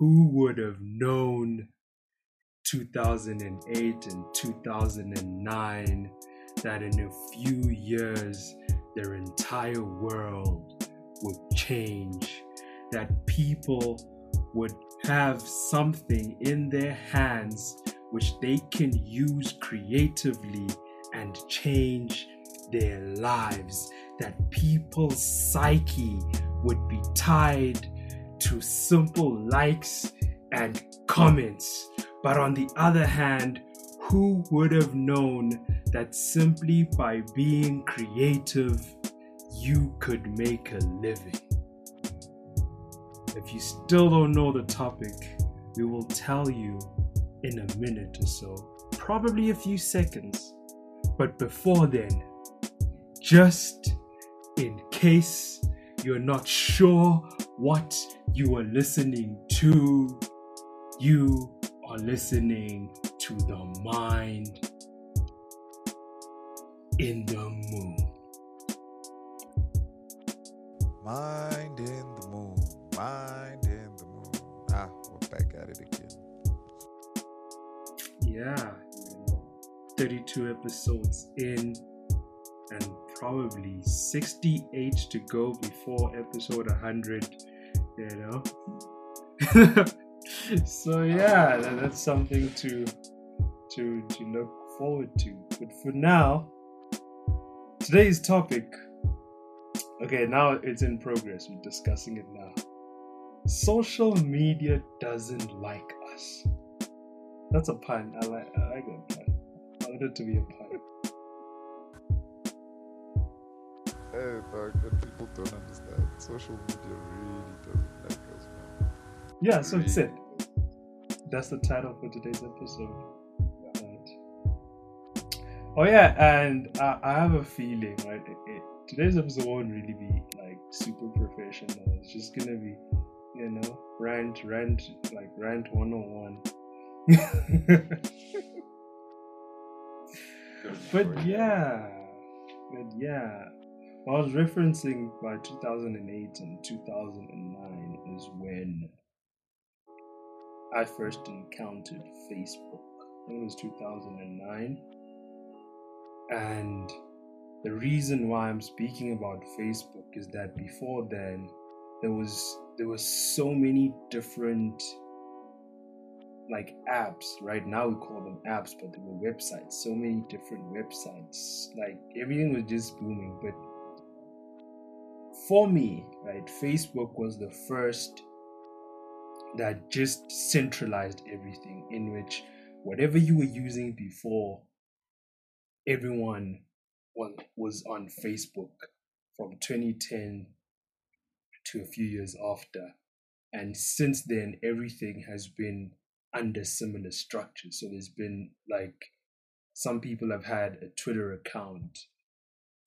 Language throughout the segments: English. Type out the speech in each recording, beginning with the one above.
who would have known 2008 and 2009 that in a few years their entire world would change, that people would have something in their hands which they can use creatively and change their lives, that people's psyche would be tied to simple likes and comments. But on the other hand, who would have known that simply by being creative, you could make a living? If you still don't know the topic, we will tell you in a minute or so, probably a few seconds. But before then, just in case you're not sure what you are listening to, you are listening to the mind in the moon. Mind in the moon. Mind in the moon. Ah, we're back at it again. Yeah, 32 episodes in and probably 68 to go before episode 100, you know. so yeah, that, that's something to to to look forward to. But for now, today's topic okay, now it's in progress. We're discussing it now. Social media doesn't like us. That's a pun. I like I like that pun. I want it to be a pun. Hey, and people don't understand. Social media really doesn't like us, man. Yeah, so it's it. That's the title for today's episode. Right. Oh yeah, and I, I have a feeling, right? It, it, today's episode won't really be like super professional. It's just gonna be, you know, rant, rant, like rant 101. but yeah, but yeah. I was referencing by 2008 and 2009 is when I first encountered Facebook. It was 2009. And the reason why I'm speaking about Facebook is that before then there was there was so many different like apps right now we call them apps but they were websites so many different websites like everything was just booming but for me right facebook was the first that just centralized everything in which whatever you were using before everyone was on facebook from 2010 to a few years after. And since then everything has been under similar structures. So there's been like some people have had a twitter account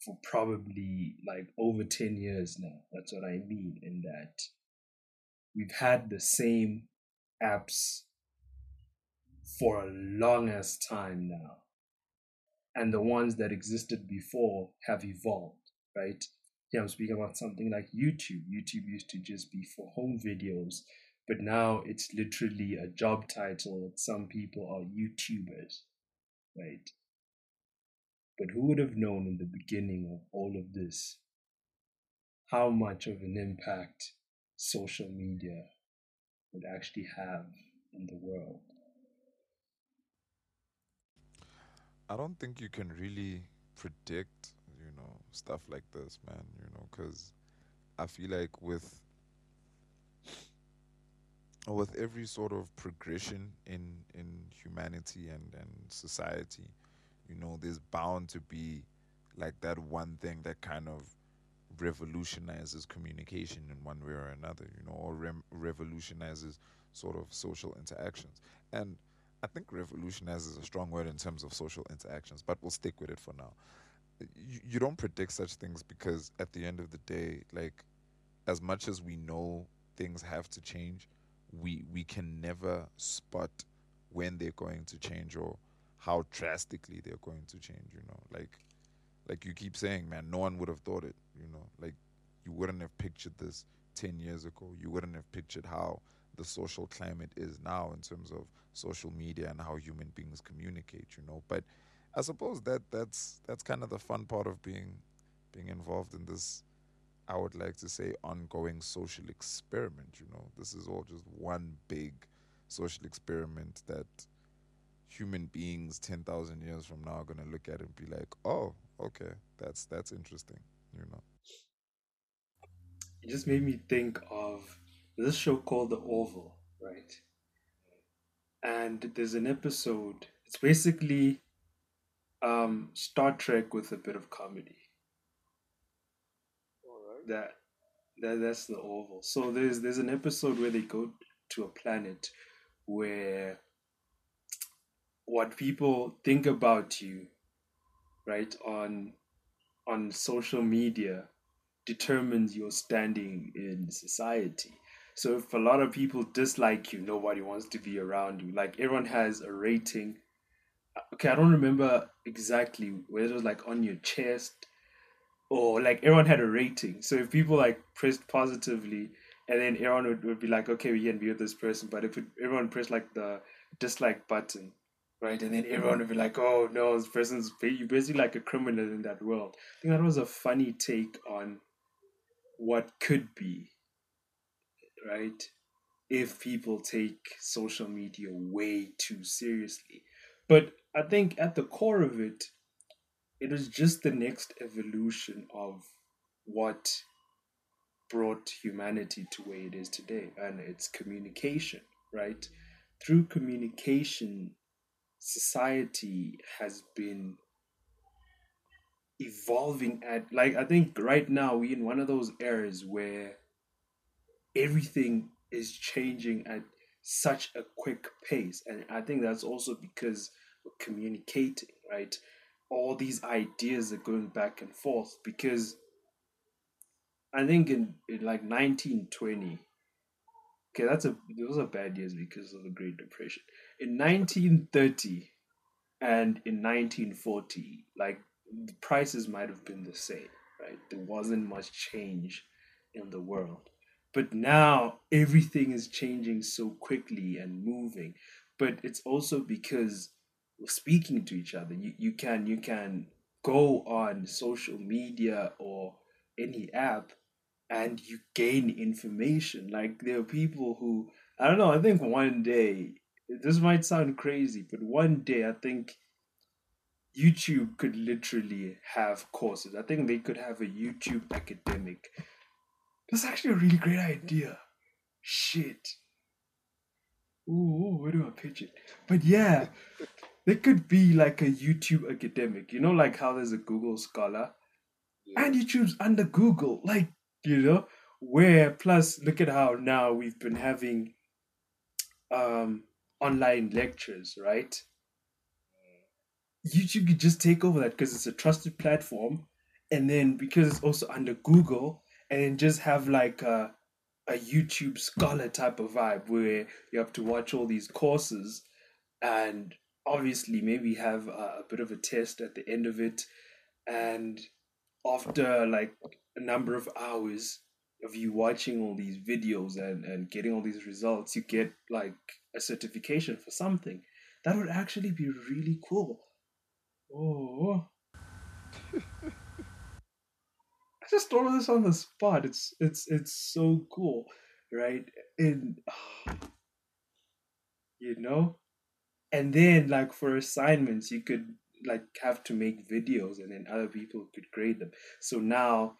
for probably like over 10 years now that's what i mean in that we've had the same apps for a long as time now. And the ones that existed before have evolved, right? Here I'm speaking about something like YouTube. YouTube used to just be for home videos, but now it's literally a job title some people are YouTubers, right? But who would have known in the beginning of all of this how much of an impact social media would actually have in the world. I don't think you can really predict, you know, stuff like this, man, you know, because I feel like with with every sort of progression in in humanity and and society, you know, there's bound to be like that one thing that kind of revolutionizes communication in one way or another, you know, or rem- revolutionizes sort of social interactions. And I think revolutionizes is a strong word in terms of social interactions, but we'll stick with it for now. You, you don't predict such things because at the end of the day, like, as much as we know things have to change, we we can never spot when they're going to change or how drastically they're going to change. You know, like like you keep saying, man, no one would have thought it. You know, like you wouldn't have pictured this ten years ago. You wouldn't have pictured how the social climate is now in terms of social media and how human beings communicate, you know. But I suppose that that's that's kind of the fun part of being being involved in this I would like to say ongoing social experiment, you know. This is all just one big social experiment that human beings 10,000 years from now are going to look at it and be like, "Oh, okay, that's that's interesting," you know. It just made me think of this show called The Orville, right? And there's an episode. It's basically um, Star Trek with a bit of comedy. That that that's the Orville. So there's there's an episode where they go to a planet where what people think about you, right, on on social media determines your standing in society. So if a lot of people dislike you, nobody wants to be around you. Like everyone has a rating. Okay, I don't remember exactly whether it was like on your chest or like everyone had a rating. So if people like pressed positively, and then everyone would, would be like, okay, we can be with this person. But if it, everyone pressed like the dislike button, right, and then everyone would be like, oh no, this person's you basically like a criminal in that world. I think that was a funny take on what could be, right, if people take social media way too seriously. But I think at the core of it, it was just the next evolution of what brought humanity to where it is today and it's communication right through communication society has been evolving at like i think right now we're in one of those eras where everything is changing at such a quick pace and i think that's also because we're communicating right all these ideas are going back and forth because I think in, in like 1920, okay, that's a those are bad years because of the Great Depression. In 1930 and in 1940, like the prices might have been the same, right? There wasn't much change in the world. But now everything is changing so quickly and moving. But it's also because we're speaking to each other. You you can you can go on social media or any app and you gain information. Like there are people who I don't know, I think one day this might sound crazy, but one day I think YouTube could literally have courses. I think they could have a YouTube academic. That's actually a really great idea. Shit. Ooh, where do I pitch it? But yeah, there could be like a YouTube academic. You know, like how there's a Google Scholar, yeah. and YouTube's under Google. Like you know where plus look at how now we've been having um online lectures right? Youtube could just take over that because it's a trusted platform and then because it's also under google and just have like a, a youtube scholar type of vibe where you have to watch all these courses and obviously maybe have a, a bit of a test at the end of it. And after like a number of hours of you watching all these videos and, and getting all these results, you get like a certification for something. That would actually be really cool. Oh. I just thought of this on the spot. It's it's it's so cool, right? And you know, and then like for assignments, you could like have to make videos, and then other people could grade them. So now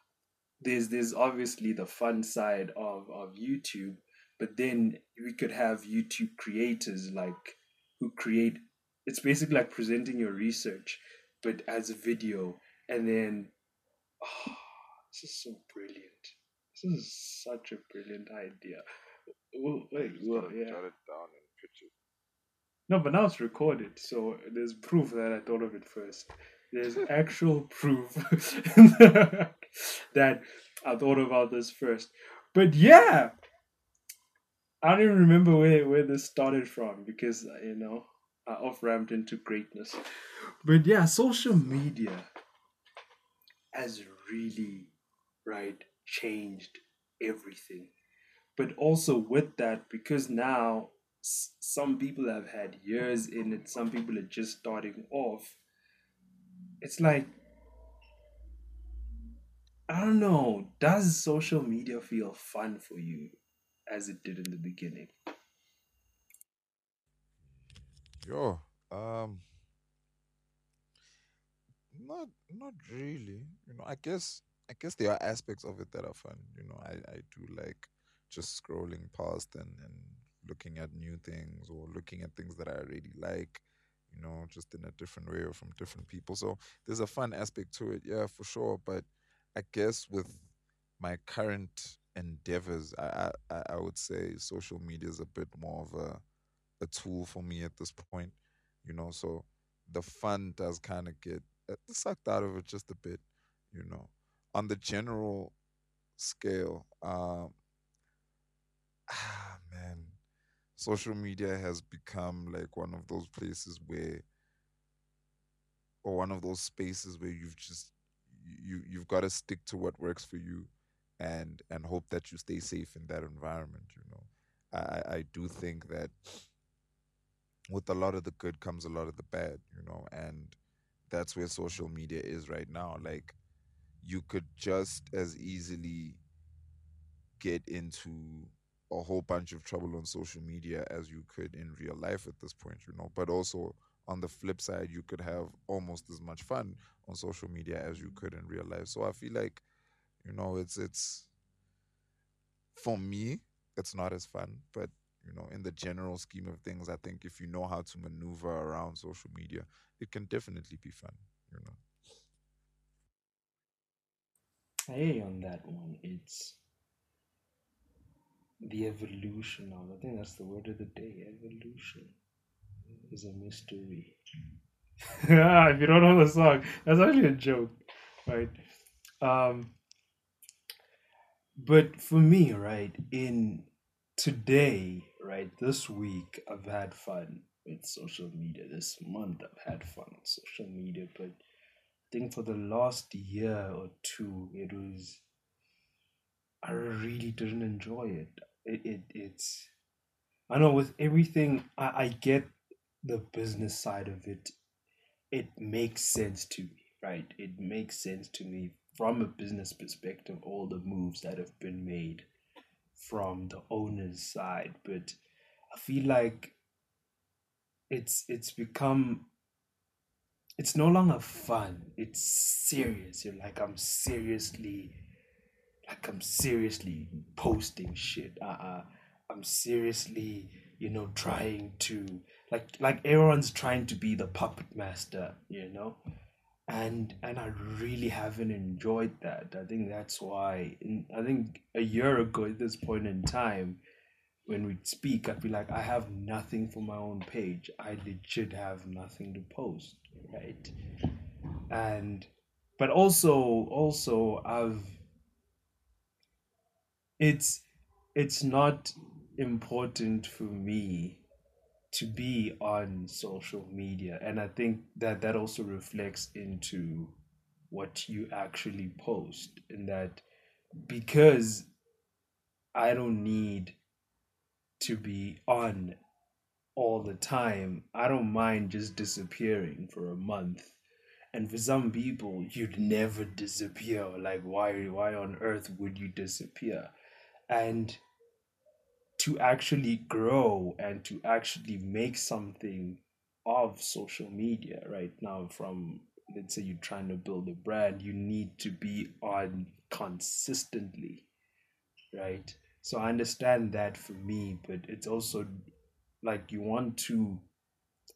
there's there's obviously the fun side of of YouTube, but then we could have YouTube creators like who create. It's basically like presenting your research, but as a video, and then oh, this is so brilliant. This is such a brilliant idea. Well, wait, well, yeah. Jot it down and. No, but now it's recorded, so there's proof that I thought of it first. There's actual proof that I thought about this first. But yeah, I don't even remember where, where this started from because, you know, I off ramped into greatness. But yeah, social media has really, right, changed everything. but also with that, because now some people have had years in it, some people are just starting off. It's like I don't know. Does social media feel fun for you as it did in the beginning? Yo, um, not not really. You know, I guess I guess there are aspects of it that are fun. You know, I I do like just scrolling past and and looking at new things or looking at things that I already like. You know, just in a different way or from different people. So there's a fun aspect to it, yeah, for sure. But I guess with my current endeavors, I I, I would say social media is a bit more of a a tool for me at this point. You know, so the fun does kind of get uh, sucked out of it just a bit. You know, on the general scale, um, ah man, social media has become like one of those places where, or one of those spaces where you've just you you've got to stick to what works for you and and hope that you stay safe in that environment you know? I i do think that with a lot of the good comes a lot of the bad you know? And that's where social media is right now. Like you could just as easily get into a whole bunch of trouble on social media as you could in real life at this point you know? But also on the flip side, you could have almost as much fun on social media as you could in real life. So I feel like, you know, it's it's for me, it's not as fun, but you know, in the general scheme of things, I think if you know how to maneuver around social media, it can definitely be fun, you know. Hey, on that one, it's the evolution of. I think that's the word of the day: evolution is a mystery. yeah, if you don't know the song, that's actually a joke, right? Um, but for me, right, in today, right, this week, I've had fun with social media. This month, I've had fun with social media, but I think for the last year or two, it was I really didn't enjoy it. It, it it's I know with everything I, I get the business side of it, it makes sense to me, right? It makes sense to me from a business perspective, all the moves that have been made from the owner's side. But I feel like it's it's become it's no longer fun. It's serious. You're like I'm seriously like I'm seriously posting shit. Uh, uh I'm seriously, you know, trying to like like everyone's trying to be the puppet master you know? And and i really haven't enjoyed that. I think that's why in, i think a year ago at this point in time when we'd speak i'd be like i have nothing for my own page. I legit have nothing to post right? And but also also i've it's it's not important for me to be on social media. And i think that that also reflects into what you actually post and that because i don't need to be on all the time i don't mind just disappearing for a month. And for some people you'd never disappear. Like why why on earth would you disappear? And to actually grow and to actually make something of social media right now from let's say you're trying to build a brand you need to be on consistently right? So i understand that for me but it's also like you want to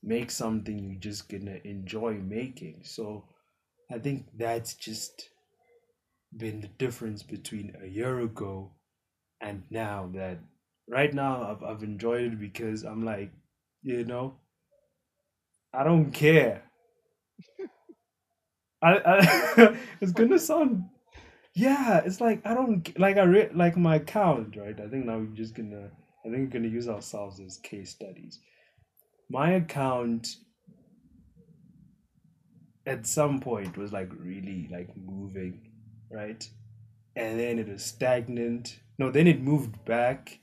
make something you're just gonna enjoy making. So i think that's just been the difference between a year ago and now that right now I've I've enjoyed it because I'm like, you know, I don't care. I, I it's gonna sound yeah, it's like I don't like I read like my account, right? I think now we're just gonna I think we're gonna use ourselves as case studies. My account at some point was like really like moving, right? And then it was stagnant no, then it moved back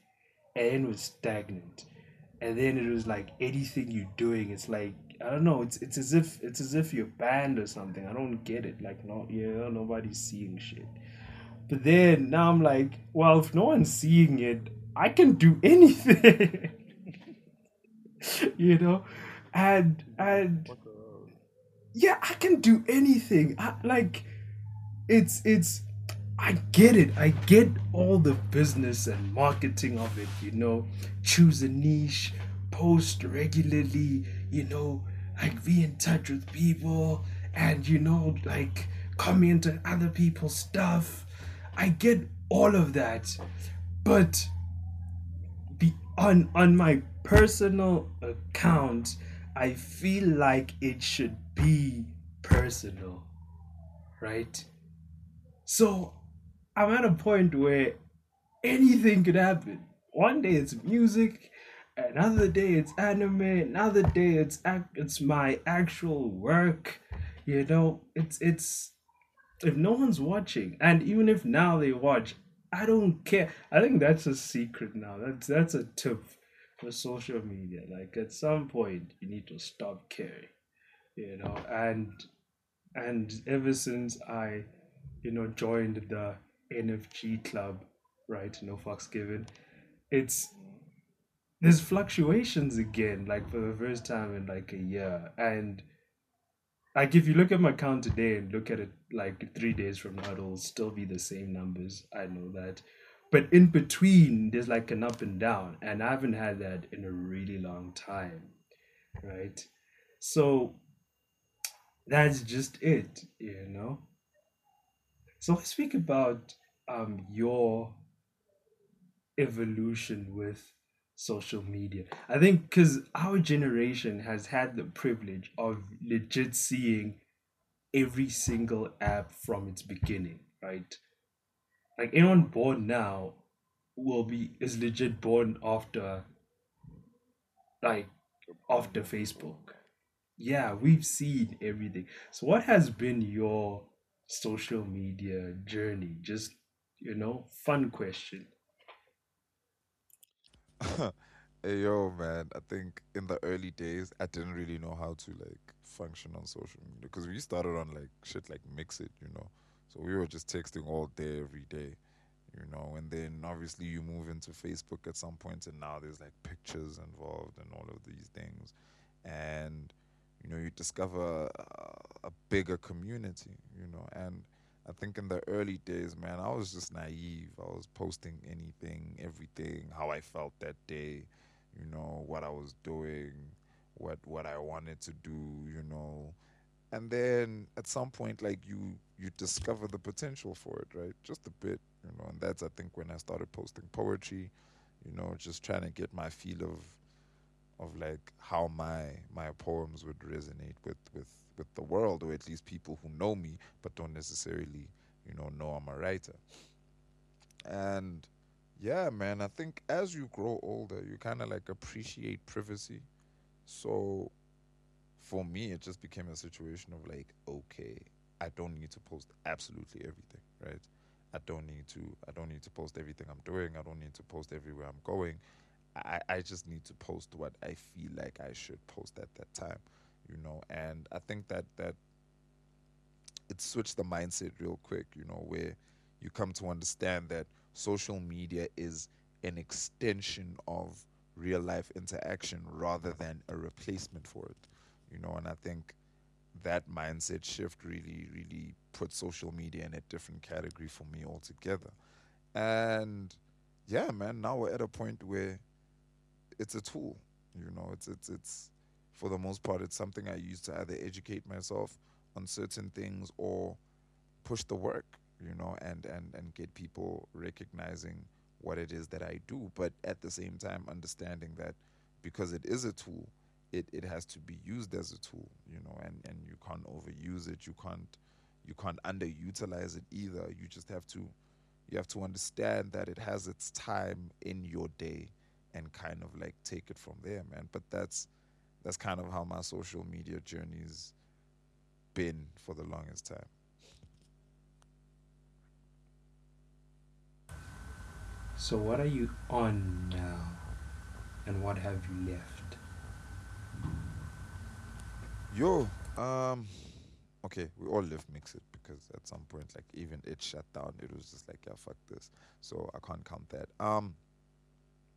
and was stagnant. And then it was like anything you're doing, it's like I don't know, it's it's as if it's as if you're banned or something. I don't get it. Like no yeah, nobody's seeing shit. But then now I'm like, well, if no one's seeing it, I can do anything. you know? And and yeah, I can do anything. I, like it's it's I get it. I get all the business and marketing of it, you know. Choose a niche, post regularly, you know, like be in touch with people and you know, like comment on other people's stuff. I get all of that. But be on on my personal account, I feel like it should be personal. Right? So I'm at a point where anything could happen. One day it's music, another day it's anime, another day it's ac- it's my actual work. You know, it's it's if no one's watching, and even if now they watch, I don't care. I think that's a secret now. That's that's a tip for social media. Like at some point, you need to stop caring. You know, and and ever since I, you know, joined the NFG club, right? No fucks given. It's there's fluctuations again, like for the first time in like a year. And like if you look at my count today and look at it like three days from now, it'll still be the same numbers. I know that. But in between, there's like an up and down. And I haven't had that in a really long time. Right. So that's just it, you know? So let's speak about um your evolution with social media. I think because our generation has had the privilege of legit seeing every single app from its beginning, right? Like anyone born now will be is legit born after like after Facebook. Yeah, we've seen everything. So what has been your social media journey? Just you know, fun question. Hey yo, man. I think in the early days, I didn't really know how to like function on social media because we started on like shit like MXit, you know. So we were just texting all day, every day, you know. And then obviously you move into Facebook at some point, and now there's like pictures involved and all of these things, and you know you discover a, a bigger community, you know. And I think in the early days, man, I was just naive. I was posting anything, everything, how I felt that day you know what I was doing, what what I wanted to do, you know, and then at some point, like you you discover the potential for it, right? Just a bit, you know, and that's I think when I started posting poetry, you know, just trying to get my feel of of like how my my poems would resonate with with with the world or at least people who know me but don't necessarily you know know I'm a writer and yeah, man, I think as you grow older, you kind of like appreciate privacy. So for me, it just became a situation of like, okay, I don't need to post absolutely everything, right? I don't need to. I don't need to post everything I'm doing. I don't need to post everywhere I'm going. I, I just need to post what I feel like I should post at that time, you know. And I think that that it switched the mindset real quick, you know, where you come to understand that social media is an extension of real life interaction rather than a replacement for it. You know, and I think that mindset shift really, really put social media in a different category for me altogether. And yeah, man, now we're at a point where it's a tool. You know, it's it's it's for the most part it's something I use to either educate myself on certain things or push the work you know, and, and, and get people recognizing what it is that I do, but at the same time understanding that because it is a tool, it, it has to be used as a tool, you know, and, and you can't overuse it, you can't you can't underutilize it either. You just have to you have to understand that it has its time in your day and kind of like take it from there, man. But that's that's kind of how my social media journey's been for the longest time. So, what are you on now? And what have you left? Yo, um, okay, we all left MXit because at some point, like even it shut down. It was just like, yeah, fuck this. So I can't count that. Um,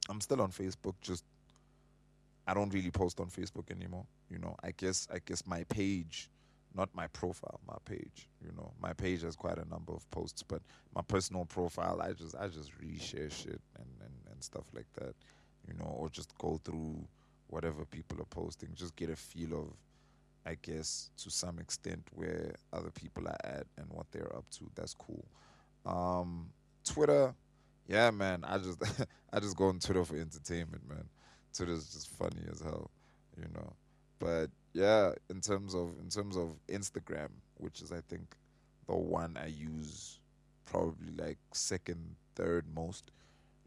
I'm still on Facebook. Just I don't really post on Facebook anymore. You know, I guess I guess my page, not my profile, my page. You know, my page has quite a number of posts, but my personal profile, I just I just reshare shit and, and, and stuff like that. You know, or just go through whatever people are posting, just get a feel of I guess to some extent where other people are at and what they're up to. That's cool. Um, Twitter, yeah, man. I just I just go on Twitter for entertainment, man. Twitter's just funny as hell, you know. But yeah, in terms of in terms of Instagram, which is I think the one I use probably like second, third most,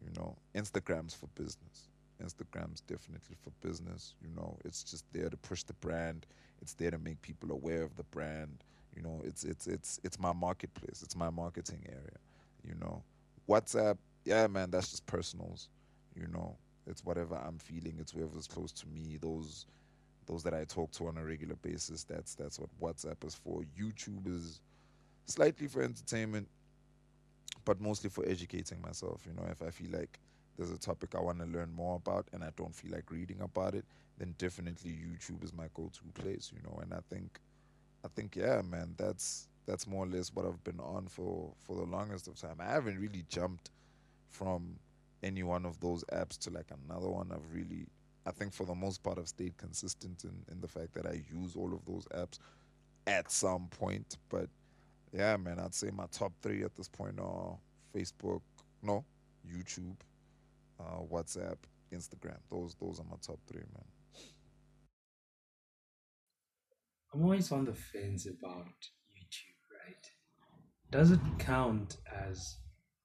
you know. Instagram's for business. Instagram's definitely for business, you know. It's just there to push the brand. It's there to make people aware of the brand. You know, it's it's it's it's my marketplace. It's my marketing area, you know. WhatsApp, yeah, man, that's just personals, you know. It's whatever I'm feeling. It's whoever's close to me. Those those that I talk to on a regular basis. That's that's what WhatsApp is for. YouTube is slightly for entertainment, but mostly for educating myself. You know, if I feel like there's a topic I want to learn more about and I don't feel like reading about it, then definitely YouTube is my go-to place. You know, and I think, I think yeah, man, that's that's more or less what I've been on for for the longest of time. I haven't really jumped from any one of those apps to like another one. I've really, I think for the most part, I've stayed consistent in, in the fact that I use all of those apps at some point. But yeah, man, I'd say my top three at this point are Facebook, no, YouTube, uh, WhatsApp, Instagram. Those those are my top three, man. I'm always on the fence about YouTube, right? Does it count as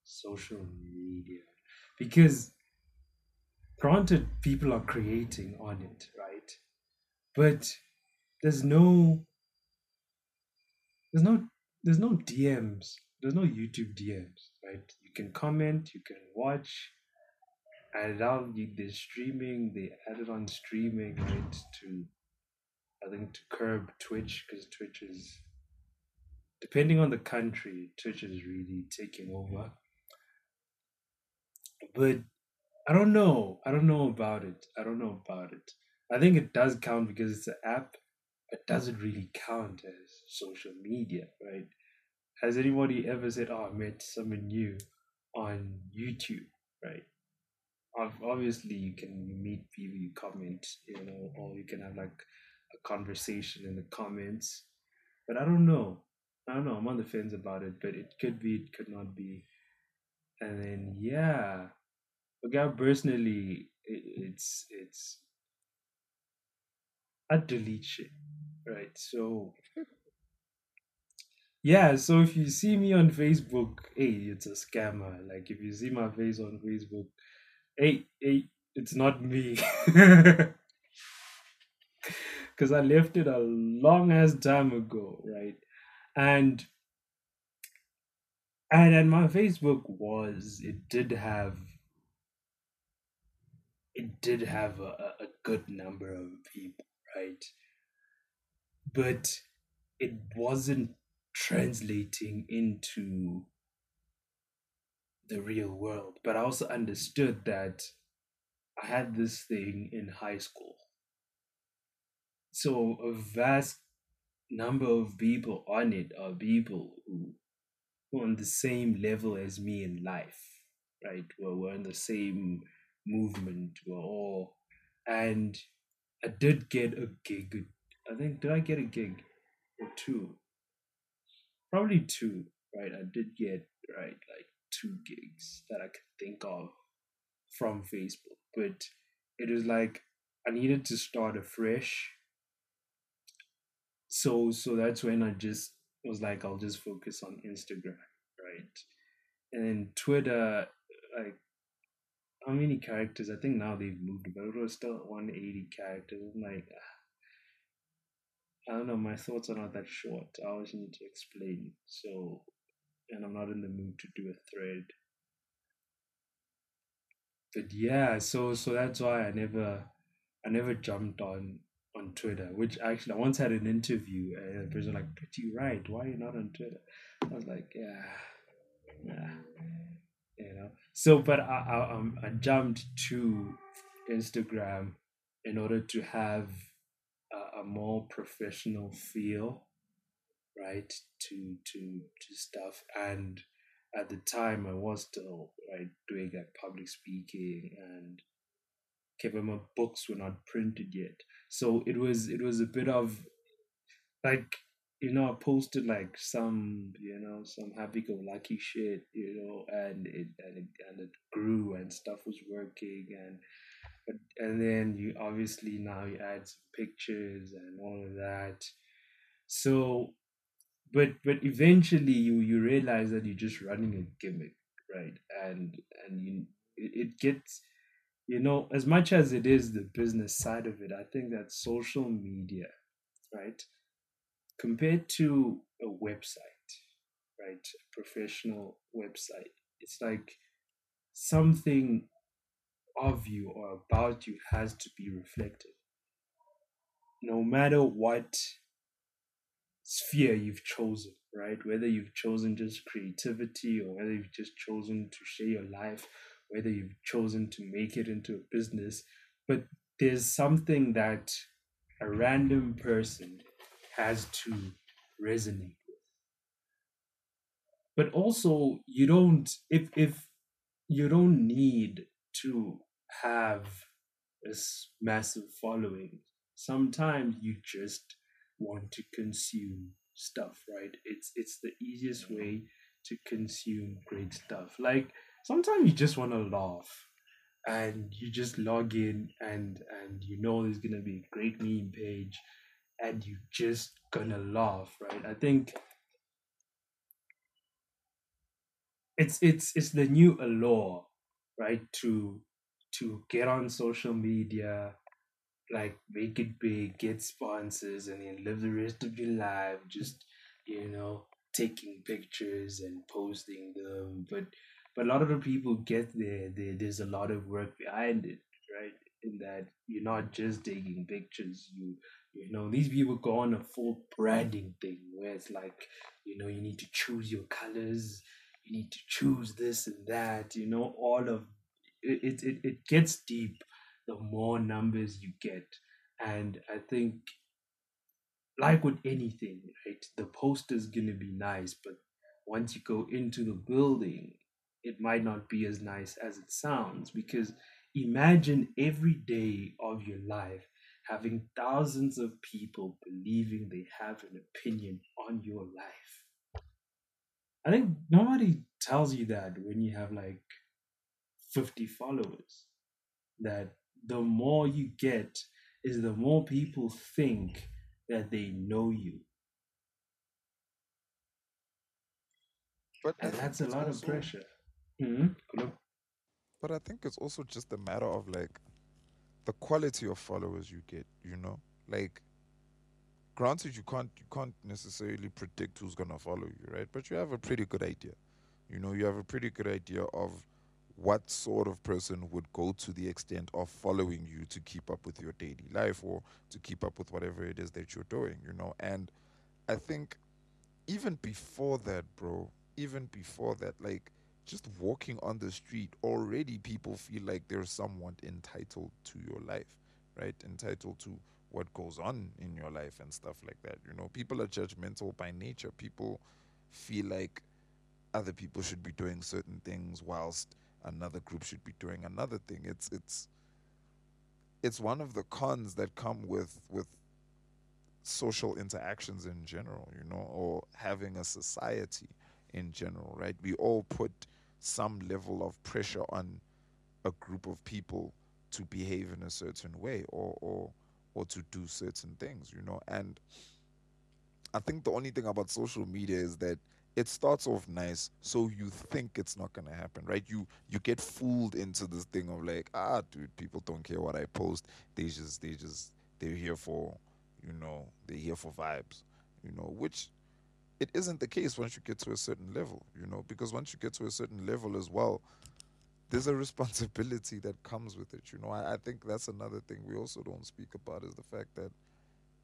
social media? Because granted people are creating on it, right? But there's no there's no there's no DMs. There's no YouTube DMs, right? You can comment, you can watch, and now the streaming, they added on streaming, right, to I think to curb Twitch because Twitch is depending on the country, Twitch is really taking over. But I don't know. I don't know about it. I don't know about it. I think it does count because it's an app, but does it really count as social media, right? Has anybody ever said, "Oh, I met someone new on YouTube," right? Obviously, you can meet people, you comment, you know, or you can have like a conversation in the comments. But I don't know. I don't know. I'm on the fence about it, but it could be, it could not be. And then yeah, but personally, it's it's I delete right? So yeah, so if you see me on Facebook, hey, it's a scammer. Like if you see my face on Facebook, hey, hey, it's not me. Cause I left it a long ass time ago, right? And and and my Facebook was it did have it did have a, a good number of people, right? But it wasn't translating into the real world. But I also understood that I had this thing in high school. So a vast number of people on it are people who, are on the same level as me in life, right? Where we're in the same movement or all and I did get a gig. I think did I get a gig or two? Probably two, right? I did get right like two gigs that I could think of from Facebook, but it was like I needed to start afresh. So so that's when I just was like I'll just focus on Instagram, right? And then Twitter, like how many characters? I think now they've moved, but it was still 180 characters. I'm like, I don't know. My thoughts are not that short. I always need to explain. So, and I'm not in the mood to do a thread. but yeah, so so that's why I never I never jumped on on Twitter. Which actually I once had an interview and the person was like, "But you right? Why are you not on Twitter?" I was like, "Yeah, yeah." You know. So, but I I, um, I jumped to Instagram in order to have a, a more professional feel, right? To to to stuff and at the time I was still right doing like public speaking and my books were not printed yet. So it was it was a bit of like you know, I posted like some, you know, some happy go lucky shit, you know, and it and it and it grew and stuff was working and and then you obviously now you add some pictures and all of that. So but but eventually you you realize that you're just running a gimmick, right? And and you it, it gets you know as much as it is the business side of it, I think that social media, right, compared to a website, right, a professional website, it's like something of you or about you has to be reflected. No matter what sphere you've chosen, right? Whether you've chosen just creativity or whether you've just chosen to share your life, whether you've chosen to make it into a business, but there's something that a random person has to resonate with. But also, you don't, if, if you don't need to have this massive following, sometimes you just want to consume stuff, right? It's it's the easiest way to consume great stuff. Like sometimes you just want to laugh and you just log in and and you know there's gonna be a great meme page and you just gonna laugh, right? I think it's it's it's the new allure, right? To to get on social media like make it big, get sponsors, and then live the rest of your life just you know taking pictures and posting them. But but a lot of the people get there. there there's a lot of work behind it, right? In that you're not just taking pictures. You you know these people go on a full branding thing where it's like you know you need to choose your colors. You need to choose this and that. You know all of it. It it gets deep the more numbers you get. And I think, like with anything, right, the poster's going to be nice, but once you go into the building, it might not be as nice as it sounds because imagine every day of your life having thousands of people believing they have an opinion on your life. I think nobody tells you that when you have like 50 followers that the more you get is the more people think that they know you. But and that's a lot also, of pressure. Mm-hmm. But I think it's also just a matter of like the quality of followers you get, you know? Like granted you can't you can't necessarily predict who's gonna follow you, right? But you have a pretty good idea. You know, you have a pretty good idea of what sort of person would go to the extent of following you to keep up with your daily life or to keep up with whatever it is that you're doing, you know? And I think even before that, bro, even before that, like just walking on the street, already people feel like they're somewhat entitled to your life, right? Entitled to what goes on in your life and stuff like that. You know, people are judgmental by nature. People feel like other people should be doing certain things whilst another group should be doing another thing. It's it's it's one of the cons that come with with social interactions in general, you know, or having a society in general, right? We all put some level of pressure on a group of people to behave in a certain way or or or to do certain things, you know. And I think the only thing about social media is that it starts off nice, so you think it's not gonna happen, right? You you get fooled into this thing of like, ah, dude, people don't care what I post. They just they just they're here for, you know, they're here for vibes, you know, which it isn't the case once you get to a certain level, you know, because once you get to a certain level as well, there's a responsibility that comes with it. You know, I, I think that's another thing we also don't speak about is the fact that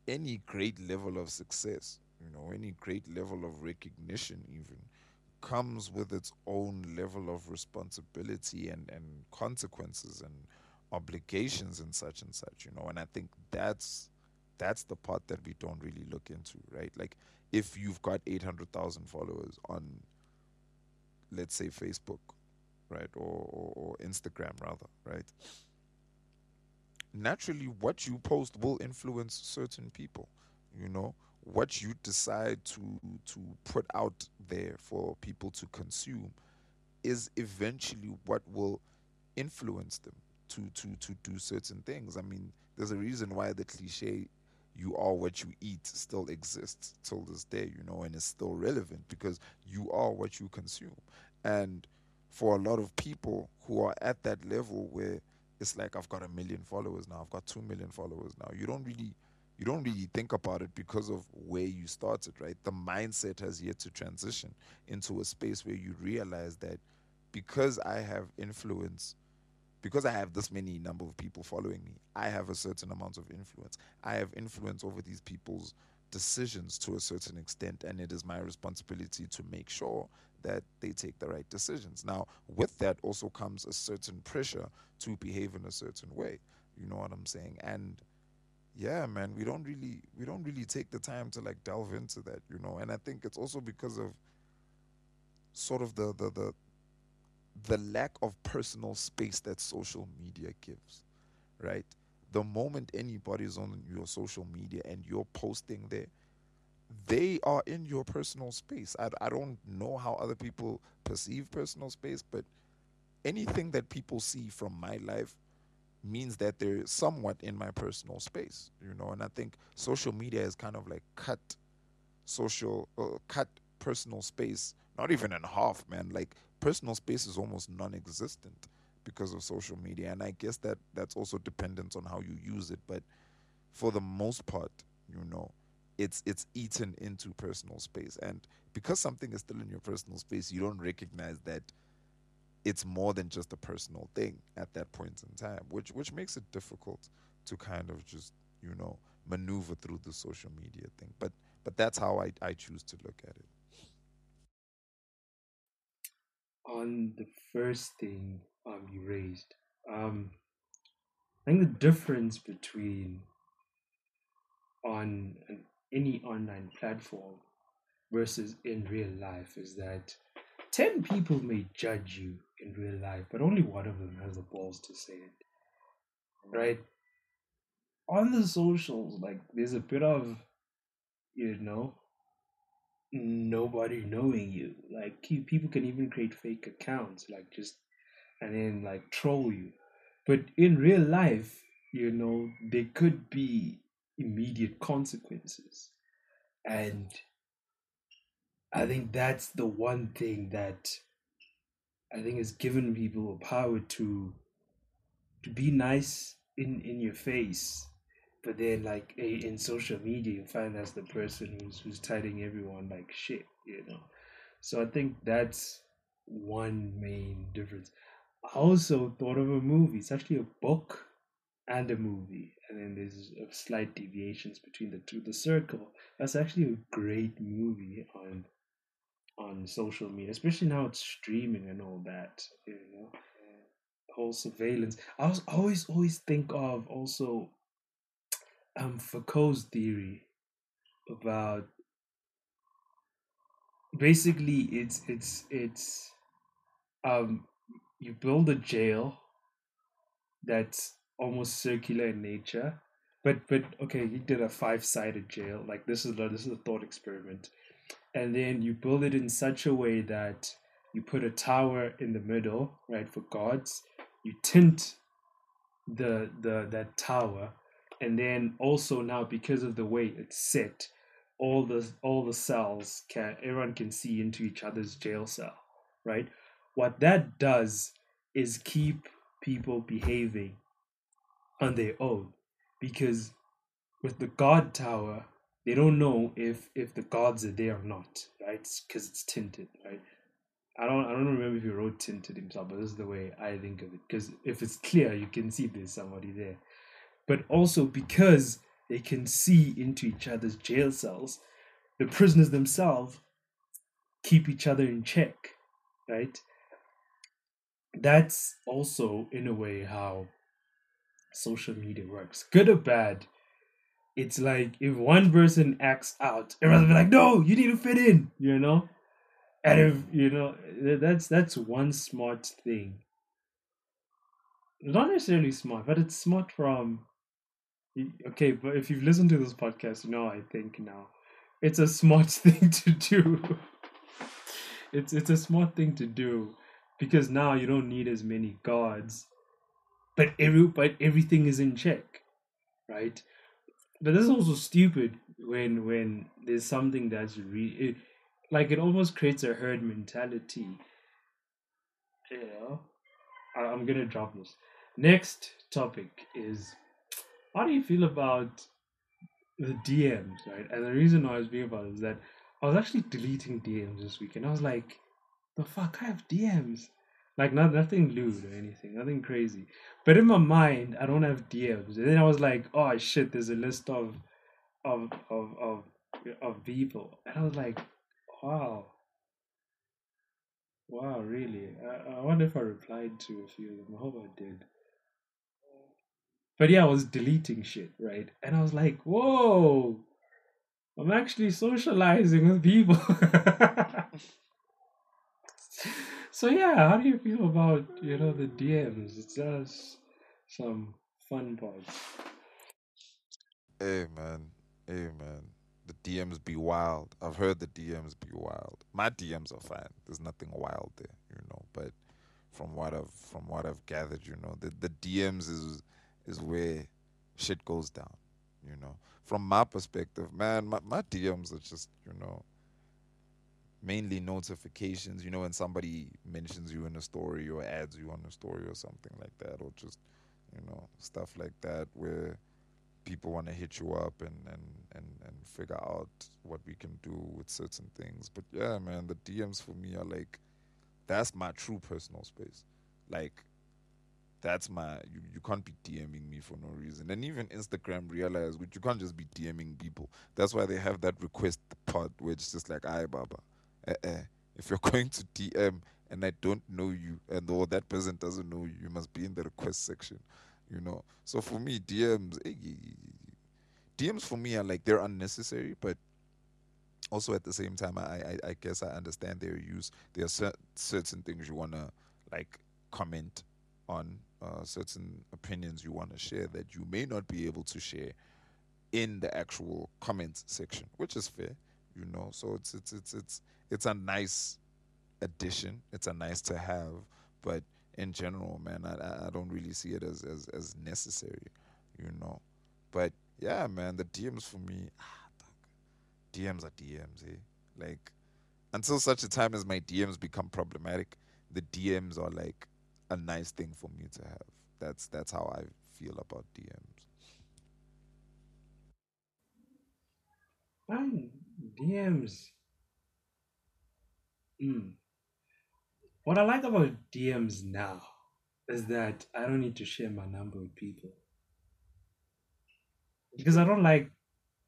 any great level of success, you know, any great level of recognition, even comes with its own level of responsibility and, and consequences and obligations and such and such, you know. And I think that's that's the part that we don't really look into, right? Like if you've got 800,000 followers on let's say Facebook, right? Or, or, or Instagram rather, right? Naturally what you post will influence certain people, you know what you decide to to put out there for people to consume is eventually what will influence them to to to do certain things. I mean, there's a reason why the cliche you are what you eat still exists till this day, you know, and is still relevant because you are what you consume. And for a lot of people who are at that level where it's like I've got a million followers now, I've got two million followers now, you don't really you don't really think about it because of where you started, right? The mindset has yet to transition into a space where you realize that because I have influence, because I have this many number of people following me, I have a certain amount of influence. I have influence over these people's decisions to a certain extent, and it is my responsibility to make sure that they take the right decisions. Now, with that also comes a certain pressure to behave in a certain way. You know what I'm saying? And yeah man we don't really we don't really take the time to like delve into that you know and i think it's also because of sort of the the the, the lack of personal space that social media gives right the moment anybody's on your social media and you're posting there they are in your personal space I, I don't know how other people perceive personal space but anything that people see from my life means that they're somewhat in my personal space, you know. And I think social media is kind of like cut social, uh, cut personal space, not even in half, man. Like personal space is almost non-existent because of social media, and I guess that that's also dependent on how you use it. But for the most part, you know, it's it's eaten into personal space, and because something is still in your personal space, you don't recognize that it's more than just a personal thing at that point in time, which which makes it difficult to kind of just you know maneuver through the social media thing. But but that's how I I choose to look at it. On the first thing um you raised, um, I think the difference between on an, any online platform versus in real life is that 10 people may judge you in real life, but only one of them has the balls to say it. Right? On the socials, like, there's a bit of, you know, nobody knowing you. Like, people can even create fake accounts, like, just, and then, like, troll you. But in real life, you know, there could be immediate consequences. And I think that's the one thing that I think has given people power to to be nice in in your face, but then like in social media, you find that's the person who's who's telling everyone like shit, you know. So I think that's one main difference. I also thought of a movie. It's actually a book and a movie, and then there's slight deviations between the two. The Circle. That's actually a great movie on on social media, especially now it's streaming and all that. You know, whole surveillance. I was always always think of also um Foucault's theory about basically it's it's it's um you build a jail that's almost circular in nature but but okay he did a five-sided jail like this is a, this is a thought experiment and then you build it in such a way that you put a tower in the middle, right, for gods. You tint the the that tower, and then also now because of the way it's set, all the all the cells can everyone can see into each other's jail cell, right? What that does is keep people behaving on their own, because with the god tower, they don't know if if the gods are there or not, right? Because it's, it's tinted, right? I don't I don't remember if he wrote tinted himself, but this is the way I think of it. Because if it's clear, you can see there's somebody there. But also because they can see into each other's jail cells, the prisoners themselves keep each other in check, right? That's also in a way how social media works. Good or bad, it's like if one person acts out, everyone's be like, "No, you need to fit in," you know. And if you know, that's that's one smart thing. Not necessarily smart, but it's smart from. Okay, but if you've listened to this podcast, you know I think now, it's a smart thing to do. it's it's a smart thing to do, because now you don't need as many guards, but every but everything is in check, right? But this is also stupid when when there's something that's re like it almost creates a herd mentality. You know, I, I'm gonna drop this. Next topic is how do you feel about the DMs, right? And the reason I was being about it is that I was actually deleting DMs this week, and I was like, the fuck, I have DMs. Like not nothing lewd or anything, nothing crazy. But in my mind, I don't have DMs. And then I was like, oh shit, there's a list of of of of of people. And I was like, wow. Wow, really? I, I wonder if I replied to a few of them. I hope I did. But yeah, I was deleting shit, right? And I was like, whoa, I'm actually socializing with people. so yeah, how do you feel about you know the DMs? It's just some fun parts. Hey man, hey man, the DMs be wild. I've heard the DMs be wild. My DMs are fine. There's nothing wild there, you know. But from what I've from what I've gathered, you know, the the DMs is is where shit goes down, you know. From my perspective, man, my, my DMs are just, you know, mainly notifications, you know, when somebody mentions you in a story or adds you on a story or something like that, or just, you know, stuff like that where people want to hit you up and, and, and, and figure out what we can do with certain things. But yeah, man, the DMs for me are like, that's my true personal space. Like, that's my you, you can't be DMing me for no reason. And even Instagram realized which you can't just be DMing people. That's why they have that request part where it's just like, "I Baba, eh, eh. if you're going to DM and I don't know you, and or that person doesn't know you, you must be in the request section." You know. So for me, DMs, eh, DMs for me are like they're unnecessary, but also at the same time, I I, I guess I understand their use. There are certain things you wanna like comment on uh, certain opinions you want to share that you may not be able to share in the actual comment section, which is fair, you know. So it's it's it's it's it's a nice addition. It's a nice to have, but in general, man, I I don't really see it as as as necessary, you know. But yeah, man, the DMs for me, ah, DMs are DMs, eh? Like until such a time as my DMs become problematic, the DMs are like a nice thing for me to have. That's that's how I feel about DMs. Man, DMs. Mm. What I like about DMs now is that I don't need to share my number with people. Because I don't like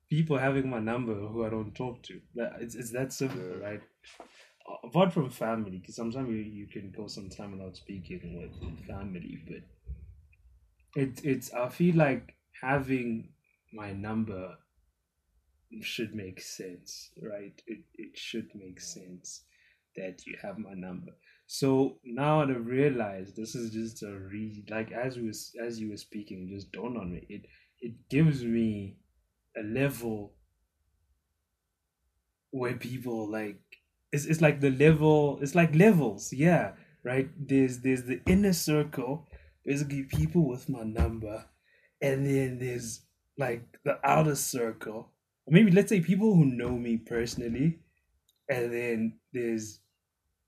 people having my number who I don't talk to. It's, it's that simple, yeah. right? Apart from family, because sometimes you, you can go some time without speaking with family, but it's it's I feel like having my number should make sense, right? It it should make sense that you have my number. So now I realize this is just a re like as we was as you were speaking, just dawned on me. It it gives me a level where people like it's, it's like the level it's like levels yeah right? There's there's the inner circle basically people with my number and then there's like the outer circle. Maybe let's say people who know me personally and then there's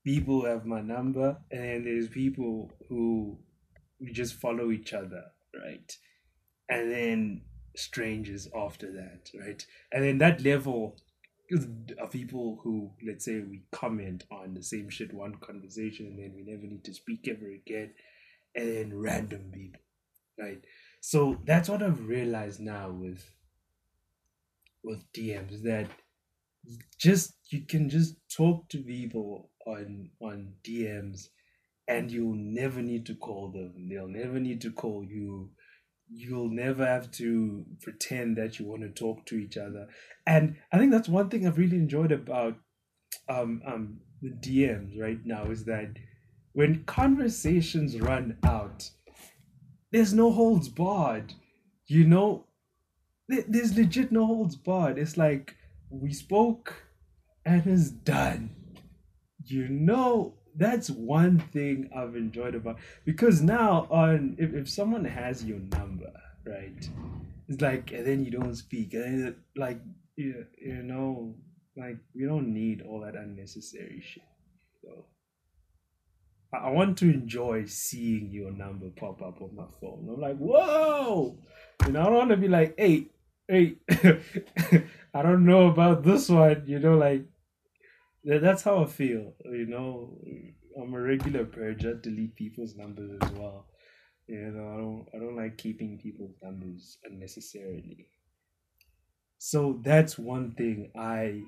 people who have my number and then there's people who we just follow each other right? And then strangers after that right? And then that level are people who let's say we comment on the same shit one conversation and then we never need to speak ever again and then random people right? So that's what i've realized now with with dms that just you can just talk to people on on dms and you'll never need to call them. They'll never need to call you you'll never have to pretend that you want to talk to each other. And i think that's one thing i've really enjoyed about um um the dms right now is that when conversations run out there's no holds barred you know? There's legit no holds barred. It's like we spoke and it's done. You know that's one thing I've enjoyed about because now on if, if someone has your number, right? It's like and then you don't speak and it, like you, you know like we don't need all that unnecessary shit. So I, I want to enjoy seeing your number pop up on my phone. I'm like, whoa! Know, I don't want to be like, hey, hey, I don't know about this one, you know, like that's how I feel. You know, I'm a regular purge. I delete people's numbers as well. You know, I don't I don't like keeping people's numbers unnecessarily. So that's one thing I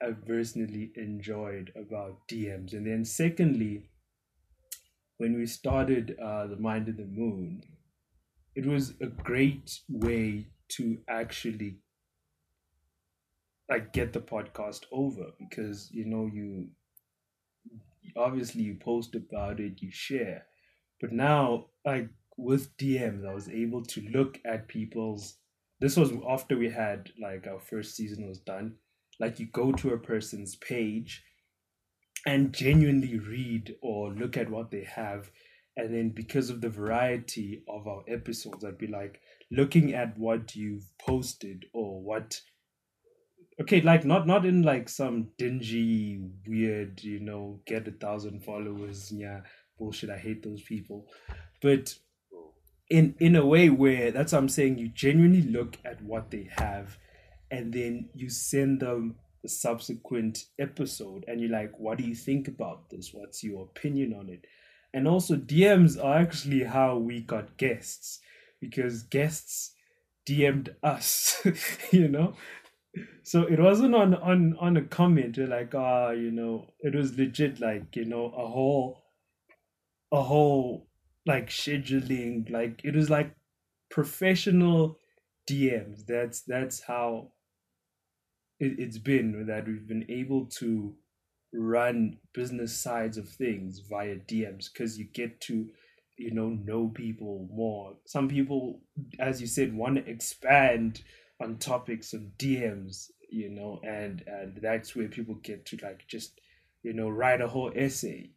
have personally enjoyed about DMs. And then secondly, when we started uh, the Mind of the Moon, it was a great way to actually like get the podcast over because you know you obviously you post about it you share. But now like with dms i was able to look at people's this was after we had like our first season was done. Like you go to a person's page and genuinely read or look at what they have. And then because of the variety of our episodes i'd be like looking at what you've posted or what okay like not not in like some dingy weird you know get a thousand followers yeah bullshit i hate those people. But in in a way where that's what i'm saying you genuinely look at what they have and then you send them the subsequent episode and you're like what do you think about this? What's your opinion on it? And also dms are actually how we got guests because guests dm'd us you know so it wasn't on on on a comment like ah you know it was legit like you know a whole a whole like scheduling like it was like professional dms that's that's how it, it's been that we've been able to run business sides of things via dms because you get to you know know people more. Some people as you said want to expand on topics of DMs, you know, and and that's where people get to like just you know write a whole essay.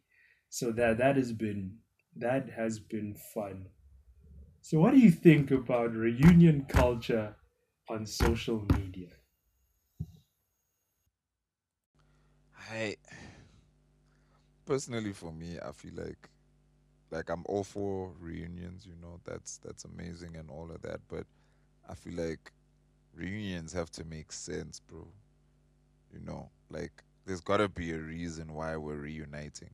So that that has been that has been fun. So what do you think about reunion culture on social media? I personally for me I feel like like I'm all for reunions, you know, that's that's amazing and all of that, but I feel like reunions have to make sense, bro. You know, like there's got to be a reason why we're reuniting.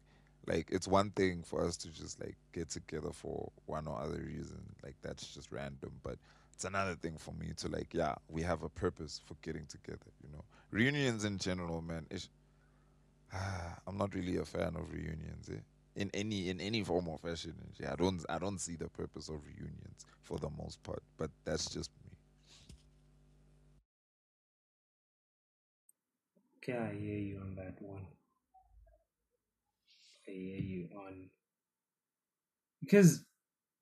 Like it's one thing for us to just like get together for one or other reason, like that's just random, but it's another thing for me to like, yeah, we have a purpose for getting together, you know. Reunions in general, man, it's, ah, I'm not really a fan of reunions, eh? in any in any form or fashion. Yeah, I don't I don't see the purpose of reunions for the most part, but that's just Okay, I hear you on that one. I hear you on because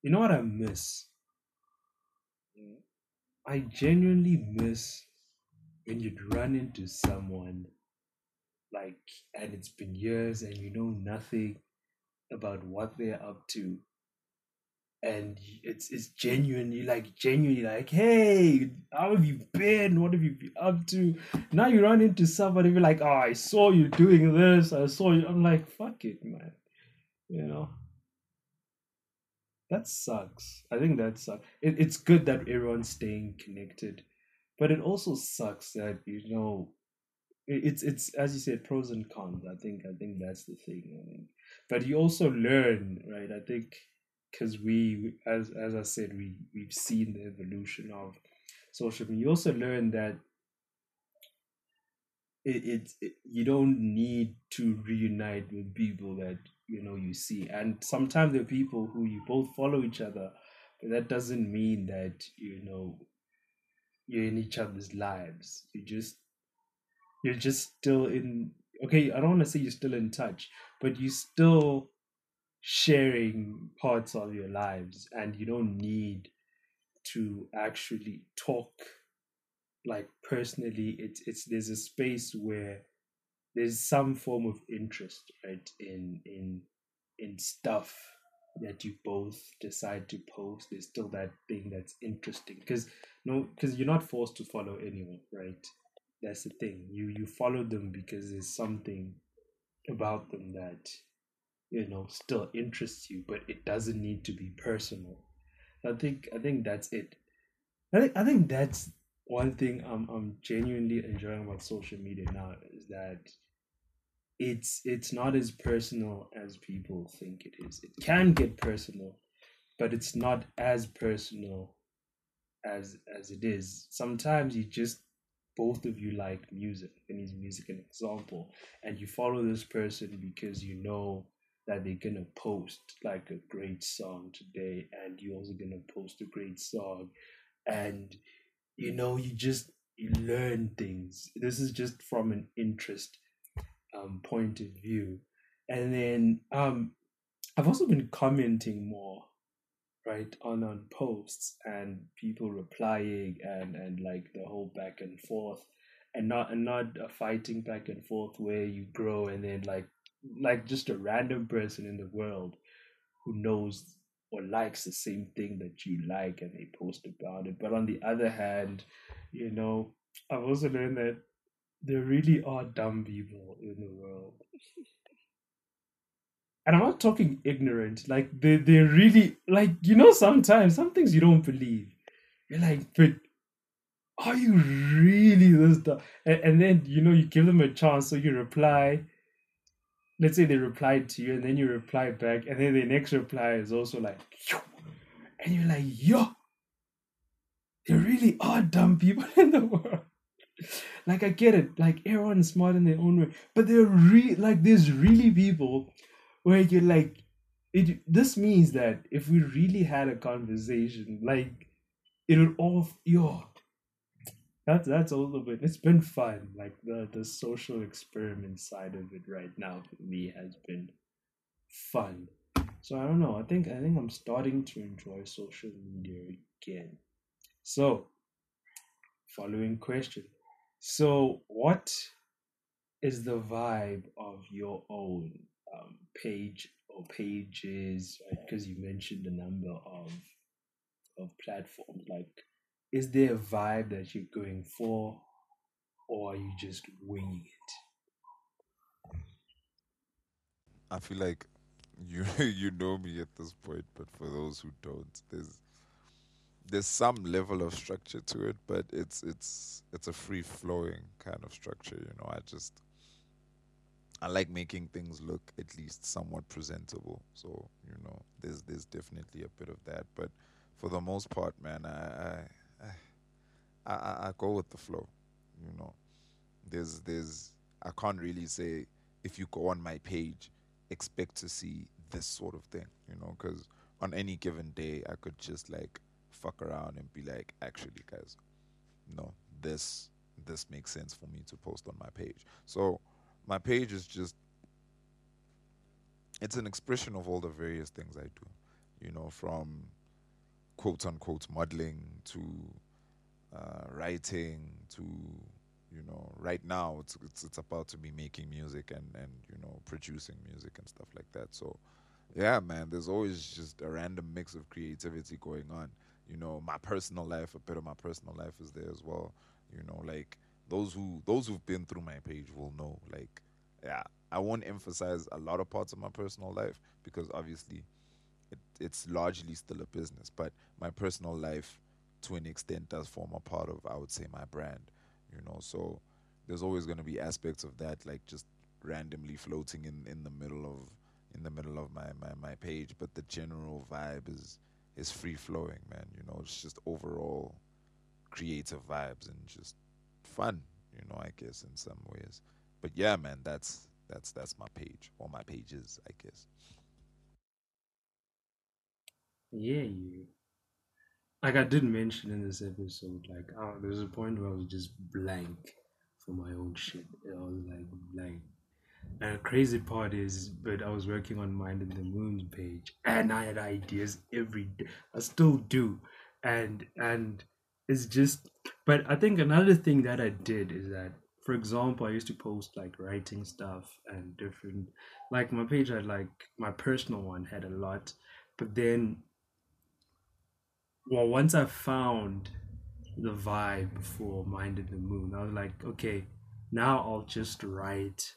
you know what I miss. I genuinely miss when you'd run into someone like, and it's been years and you know nothing about what they're up to, and it's it's genuinely like genuinely like hey how have you been? What have you been up to? Now you run into somebody be like oh i saw you doing this. I saw you. I'm like fuck it man. You know? That sucks. I think that sucks. It, it's good that everyone's staying connected but it also sucks that you know it's it's as you said pros and cons. I think i think that's the thing I but you also learn right? I think because we as as i said we we've seen the evolution of social media. You also learn that it, it, it you don't need to reunite with people that you know you see. And sometimes there are people who you both follow each other but that doesn't mean that you know you're in each other's lives. You just you're just still in okay i don't want to say you're still in touch but you still sharing parts of your lives and you don't need to actually talk like personally it's it's there's a space where there's some form of interest right in in in stuff that you both decide to post. There's still that thing that's interesting because no because you're not forced to follow anyone right? That's the thing. You you follow them because there's something about them that you know still interests you but it doesn't need to be personal. I think i think that's it. I think i think that's one thing i'm i'm genuinely enjoying about social media now is that it's it's not as personal as people think it is. It can get personal but it's not as personal as as it is. Sometimes you just both of you like music and use music an example and you follow this person because you know that they're gonna post like a great song today and you're also gonna post a great song. And you know you just you learn things. This is just from an interest um, point of view. And then um, i've also been commenting more right on on posts and people replying and and like the whole back and forth. And not and not a fighting back and forth where you grow and then like like just a random person in the world who knows or likes the same thing that you like and they post about it but on the other hand you know i've also learned that there really are dumb people in the world and I'm not talking ignorant. Like they they really like you know sometimes some things you don't believe. You're like, but are you really this dumb? And, and then you know you give them a chance, so you reply. Let's say they replied to you, and then you reply back, and then the next reply is also like, and you're like, yo, there really are dumb people in the world. Like I get it, like everyone's smart in their own way, but there are re like there's really people where you're like it this means that if we really had a conversation like it would all yo that's that's all of it it's been fun like the the social experiment side of it right now for me has been fun so i don't know i think i think i'm starting to enjoy social media again so following question so what is the vibe of your own um, page or pages, right? Because you mentioned the number of of platforms. Like, is there a vibe that you're going for, or are you just winging it? I feel like you you know me at this point, but for those who don't, there's there's some level of structure to it, but it's it's it's a free flowing kind of structure. You know, I just I like making things look at least somewhat presentable. So you know, there's there's definitely a bit of that, but for the most part, man, I I I, I go with the flow. You know, there's there's I can't really say if you go on my page, expect to see this sort of thing. You know, because on any given day, I could just like fuck around and be like, actually, guys, no, this this makes sense for me to post on my page. So my page is just it's an expression of all the various things I do. You know, from quote unquote modeling to uh, writing to you know right now it's, it's it's about to be making music and and you know producing music and stuff like that. So yeah man there's always just a random mix of creativity going on. You know my personal life a bit of my personal life is there as well. You know like those who those who've been through my page will know like yeah i won't emphasize a lot of parts of my personal life because obviously it, it's largely still a business but my personal life to an extent does form a part of i would say my brand you know? So there's always going to be aspects of that like just randomly floating in in the middle of in the middle of my my, my page but the general vibe is is free flowing man you know? It's just overall creative vibes and just fun you know i guess in some ways. But yeah man that's that's that's my page or my pages i guess. Yeah, you. Like I did mention in this episode, like uh, there was a point where I was just blank for my own shit. I was like blank. And the crazy part is, but I was working on Mind in the Moon's page, and I had ideas every day. I still do, and and it's just. But I think another thing that I did is that, for example, I used to post like writing stuff and different, like my page had like my personal one had a lot, but then well, once I found the vibe for Mind in the Moon, I was like, okay, now I'll just write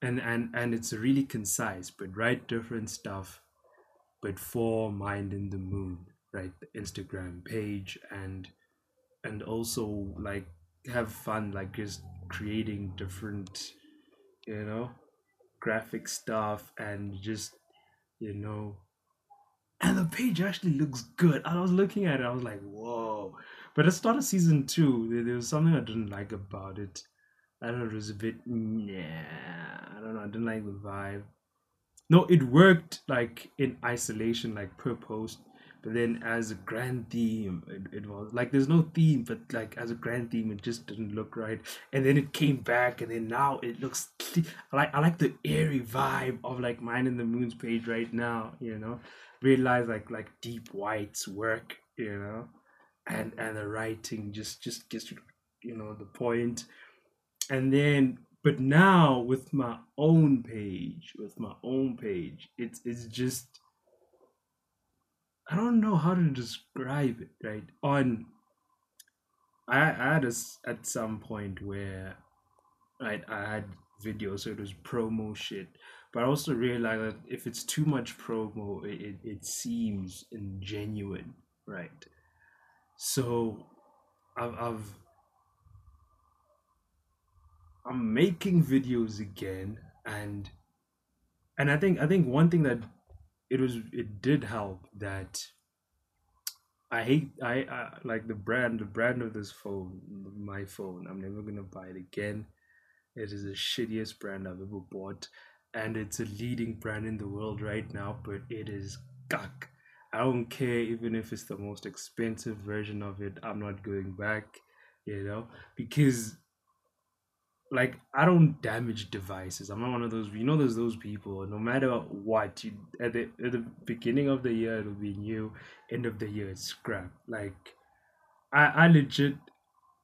and and and it's really concise, but write different stuff, but for Mind in the Moon, right? The Instagram page and and also like have fun, like just creating different, you know, graphic stuff and just you know and the page actually looks good. I was looking at it, I was like, whoa. But at the start of season two, there, there was something I didn't like about it. I don't know, it was a bit, yeah, I don't know, I didn't like the vibe. No, it worked like in isolation, like per post, then as a grand theme, it, it was like there's no theme, but like as a grand theme, it just didn't look right. And then it came back, and then now it looks I like I like the airy vibe of like Mind in the Moon's page right now, you know? Realize like like deep white's work you know? And and the writing just just gets you know the point. And then but now with my own page with my own page it's it's just i don't know how to describe it right on i, I had a, at some point where right i had videos so it was promo shit but I also realized that if it's too much promo, it, it, seems ingenuine, right? So I've, I've I'm making videos again and and I think I think one thing that it was it did help that I hate I, I like the brand the brand of this phone my phone I'm never gonna buy it again it is the shittiest brand I've ever bought and it's a leading brand in the world right now, but it is gak. I don't care even if it's the most expensive version of it. I'm not going back, you know, because like I don't damage devices. I'm not one of those. You know, there's those people. No matter what, you at the at the beginning of the year it'll be new. End of the year it's scrap. Like I I legit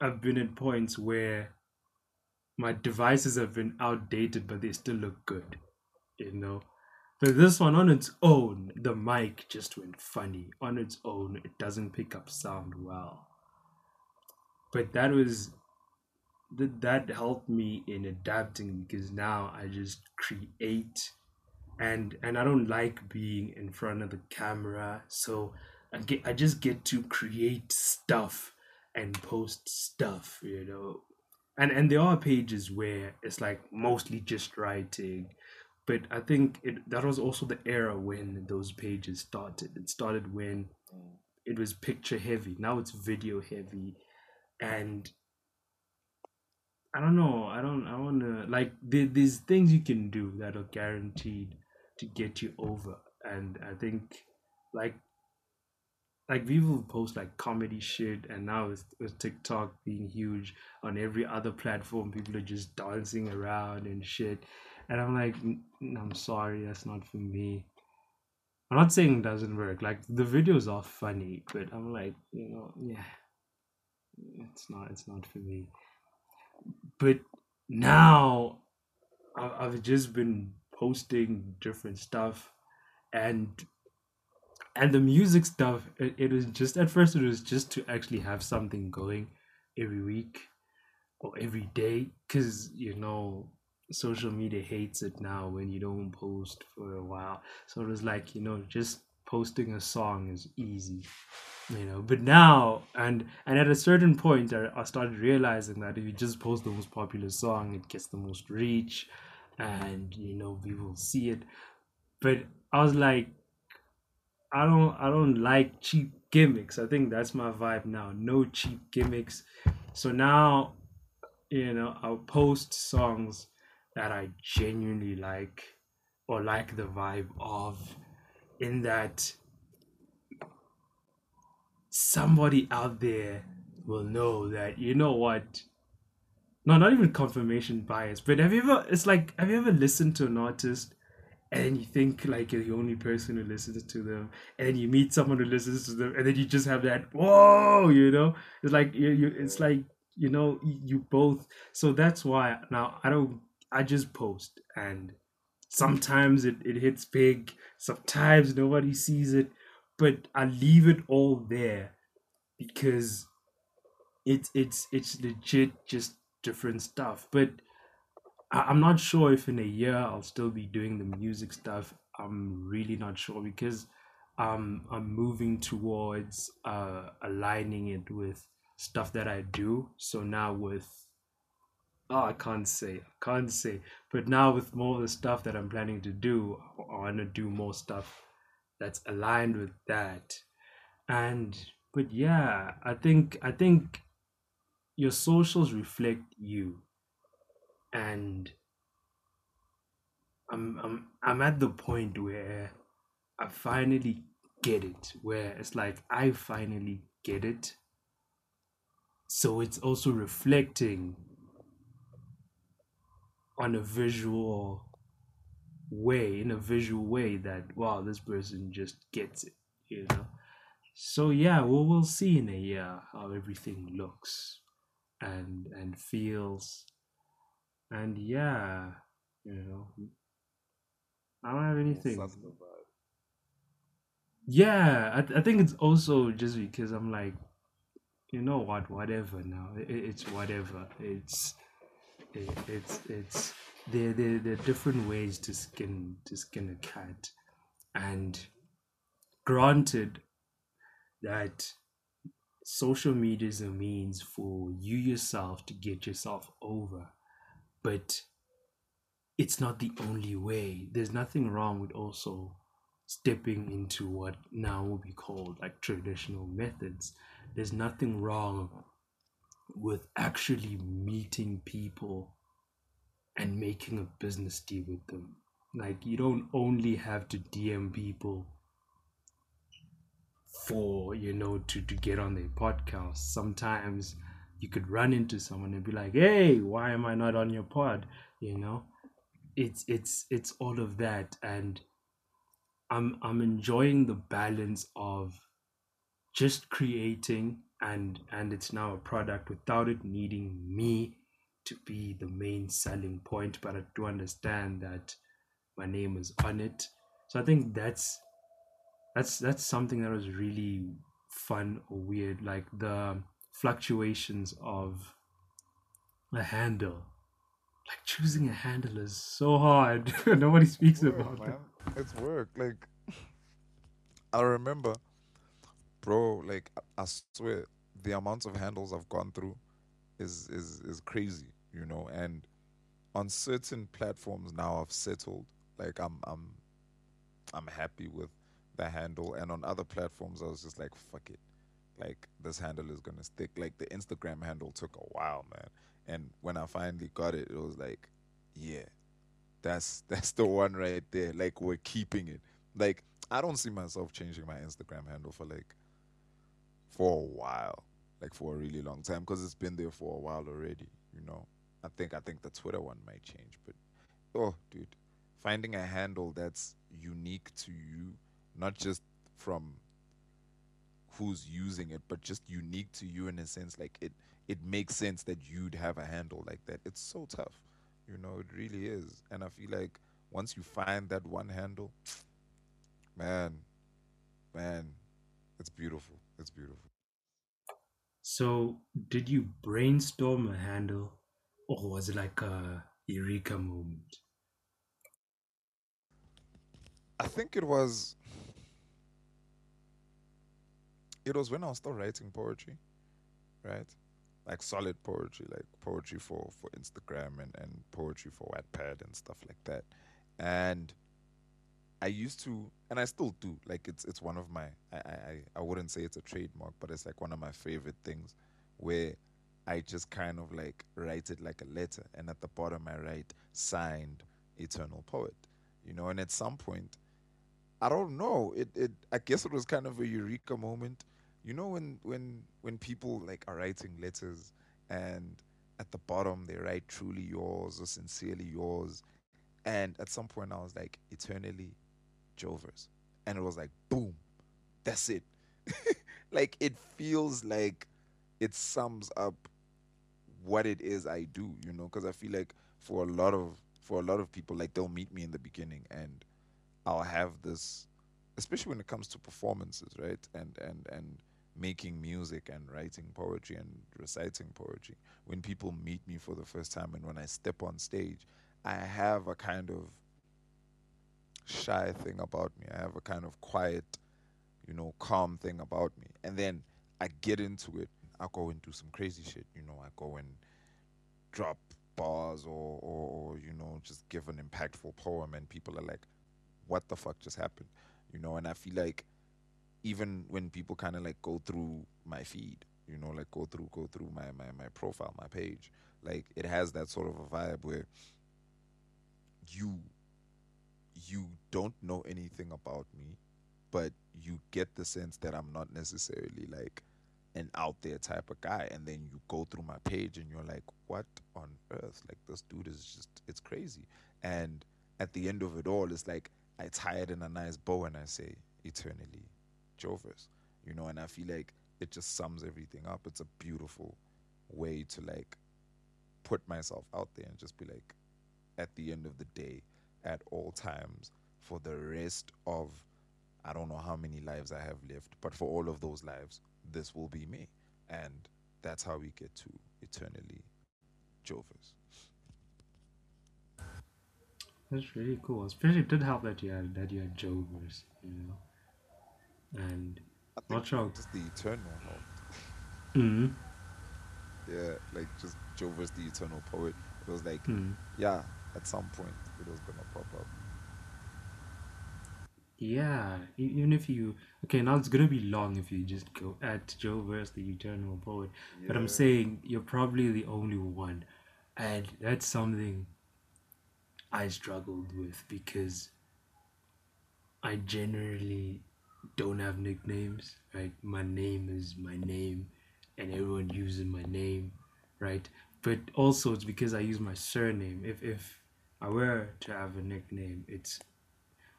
I've been at points where my devices have been outdated, but they still look good, you know. But this one on its own, the mic just went funny. On its own, it doesn't pick up sound well. But that was that that helped me in adapting because now I just create and and I don't like being in front of the camera. So I get I just get to create stuff and post stuff, you know, and and there are pages where it's like mostly just writing but i think it that was also the era when those pages started. It started when mm. it was picture heavy. Now it's video heavy. And i don't know. I don't i want to like there, there's things you can do that are guaranteed to get you over. And i think like like people post like comedy shit and now with, with tiktok being huge on every other platform people are just dancing around and shit. And i'm like i'm sorry that's not for me. I'm not saying it doesn't work. Like the videos are funny but i'm like you know yeah it's not it's not for me but now i've just been posting different stuff and and the music stuff it, it was just at first it was just to actually have something going every week or every day because you know social media hates it now when you don't post for a while. So it was like you know just posting a song is easy you know but now and and at a certain point I, I started realizing that if you just post the most popular song it gets the most reach and you know people see it. But i was like i don't i don't like cheap gimmicks. I think that's my vibe now. No cheap gimmicks. So now you know i'll post songs that i genuinely like or like the vibe of in that somebody out there will know that you know what? No not even confirmation bias but have you ever it's like have you ever listened to an artist and you think like you're the only person who listens to them and you meet someone who listens to them and then you just have that whoa you know? It's like you, you it's like you know you both so that's why now i don't i just post and sometimes it, it hits big sometimes nobody sees it but I leave it all there because it's it's it's legit just different stuff. But I, I'm not sure if in a year I'll still be doing the music stuff. I'm really not sure because um I'm moving towards uh aligning it with stuff that I do. So now with oh I can't say I can't say, but now with more of the stuff that I'm planning to do, I want to do more stuff that's aligned with that. And but yeah i think i think your socials reflect you. And i'm i'm i'm at the point where i finally get it where it's like i finally get it. So it's also reflecting on a visual way in a visual way that wow this person just gets it you know? So yeah well we'll see in a year how everything looks and and feels. And yeah you know i don't have anything. yeah I, th- I think it's also just because i'm like you know what whatever now it, it's whatever. It's it, it's it's there, there there are different ways to skin to skin a cat. And granted that social media is a means for you yourself to get yourself over but it's not the only way. There's nothing wrong with also stepping into what now will be called like traditional methods. There's nothing wrong with actually meeting people and making a business deal with them. Like you don't only have to DM people for you know to to get on their podcast. Sometimes you could run into someone and be like, "Hey, why am I not on your pod?" You know, it's it's it's all of that, and I'm I'm enjoying the balance of just creating and and it's now a product without it needing me to be the main selling point, but I do understand that my name is on it. So I think that's that's that's something that was really fun or weird, like the fluctuations of a handle. Like choosing a handle is so hard. Nobody speaks work, about man. it. It's work. Like I remember, bro. Like I I swear, the amount of handles I've gone through is is is crazy, you know. And on certain platforms now, I've settled. Like I'm I'm I'm happy with the handle, and on other platforms, I was just like, fuck it. Like this handle is gonna stick. Like the Instagram handle took a while, man. And when I finally got it, it was like, yeah, that's that's the one right there. Like we're keeping it. Like I don't see myself changing my Instagram handle for like for a while, like for a really long time, because it's been there for a while already. You know, I think I think the Twitter one might change, but oh, dude, finding a handle that's unique to you, not just from who's using it, but just unique to you in a sense, like it it makes sense that you'd have a handle like that. It's so tough, you know, it really is, and I feel like once you find that one handle, man, man, it's beautiful. It's beautiful. So did you brainstorm a handle or was it like a eureka moment? I think it was it was when I was still writing poetry, right? Like solid poetry, like poetry for for Instagram and and poetry for Wattpad and stuff like that. And I used to, and I still do. Like it's it's one of my I, I I wouldn't say it's a trademark, but it's like one of my favorite things, where I just kind of like write it like a letter, and at the bottom I write signed Eternal Poet, you know. And at some point, I don't know, it it I guess it was kind of a eureka moment, you know, when when when people like are writing letters and at the bottom they write truly yours or sincerely yours, and at some point I was like eternally Jovers. And it was like, boom, that's it. like it feels like it sums up what it is I do, you know, because I feel like for a lot of for a lot of people, like they'll meet me in the beginning and I'll have this especially when it comes to performances, right? And and and making music and writing poetry and reciting poetry. When people meet me for the first time and when I step on stage, I have a kind of shy thing about me. I have a kind of quiet, you know, calm thing about me. And then I get into it. I go and do some crazy shit. You know, I go and drop bars or, or, you know, just give an impactful poem, and people are like, what the fuck just happened? You know, and I feel like even when people kind of like go through my feed, you know, like go through go through my, my my profile, my page, like it has that sort of a vibe where you you don't know anything about me, but you get the sense that I'm not necessarily like an out there type of guy. And then you go through my page and you're like, what on earth? Like, this dude is just, it's crazy. And at the end of it all, it's like I tie it in a nice bow and I say, eternally, Jovers. You know, and I feel like it just sums everything up. It's a beautiful way to like put myself out there and just be like, at the end of the day, at all times for the rest of I don't know how many lives I have lived, but for all of those lives, this will be me. And that's how we get to eternally Jovers. That's really cool. Especially it did help that you had that you had Jovers, you know. And not sure. just the eternal helped. Mm-hmm. Yeah, like just Jovers the eternal poet. It was like, Mm-hmm. yeah, at some point it was gonna pop up. Yeah, e- even if you okay, now it's gonna be long if you just go at Joe versus the Eternal Poet. But I'm Yeah. saying you're probably the only one, and that's something I struggled with because I generally don't have nicknames. Right, my name is my name, and everyone uses my name, right? But also it's because I use my surname. If if I were to have a nickname, it's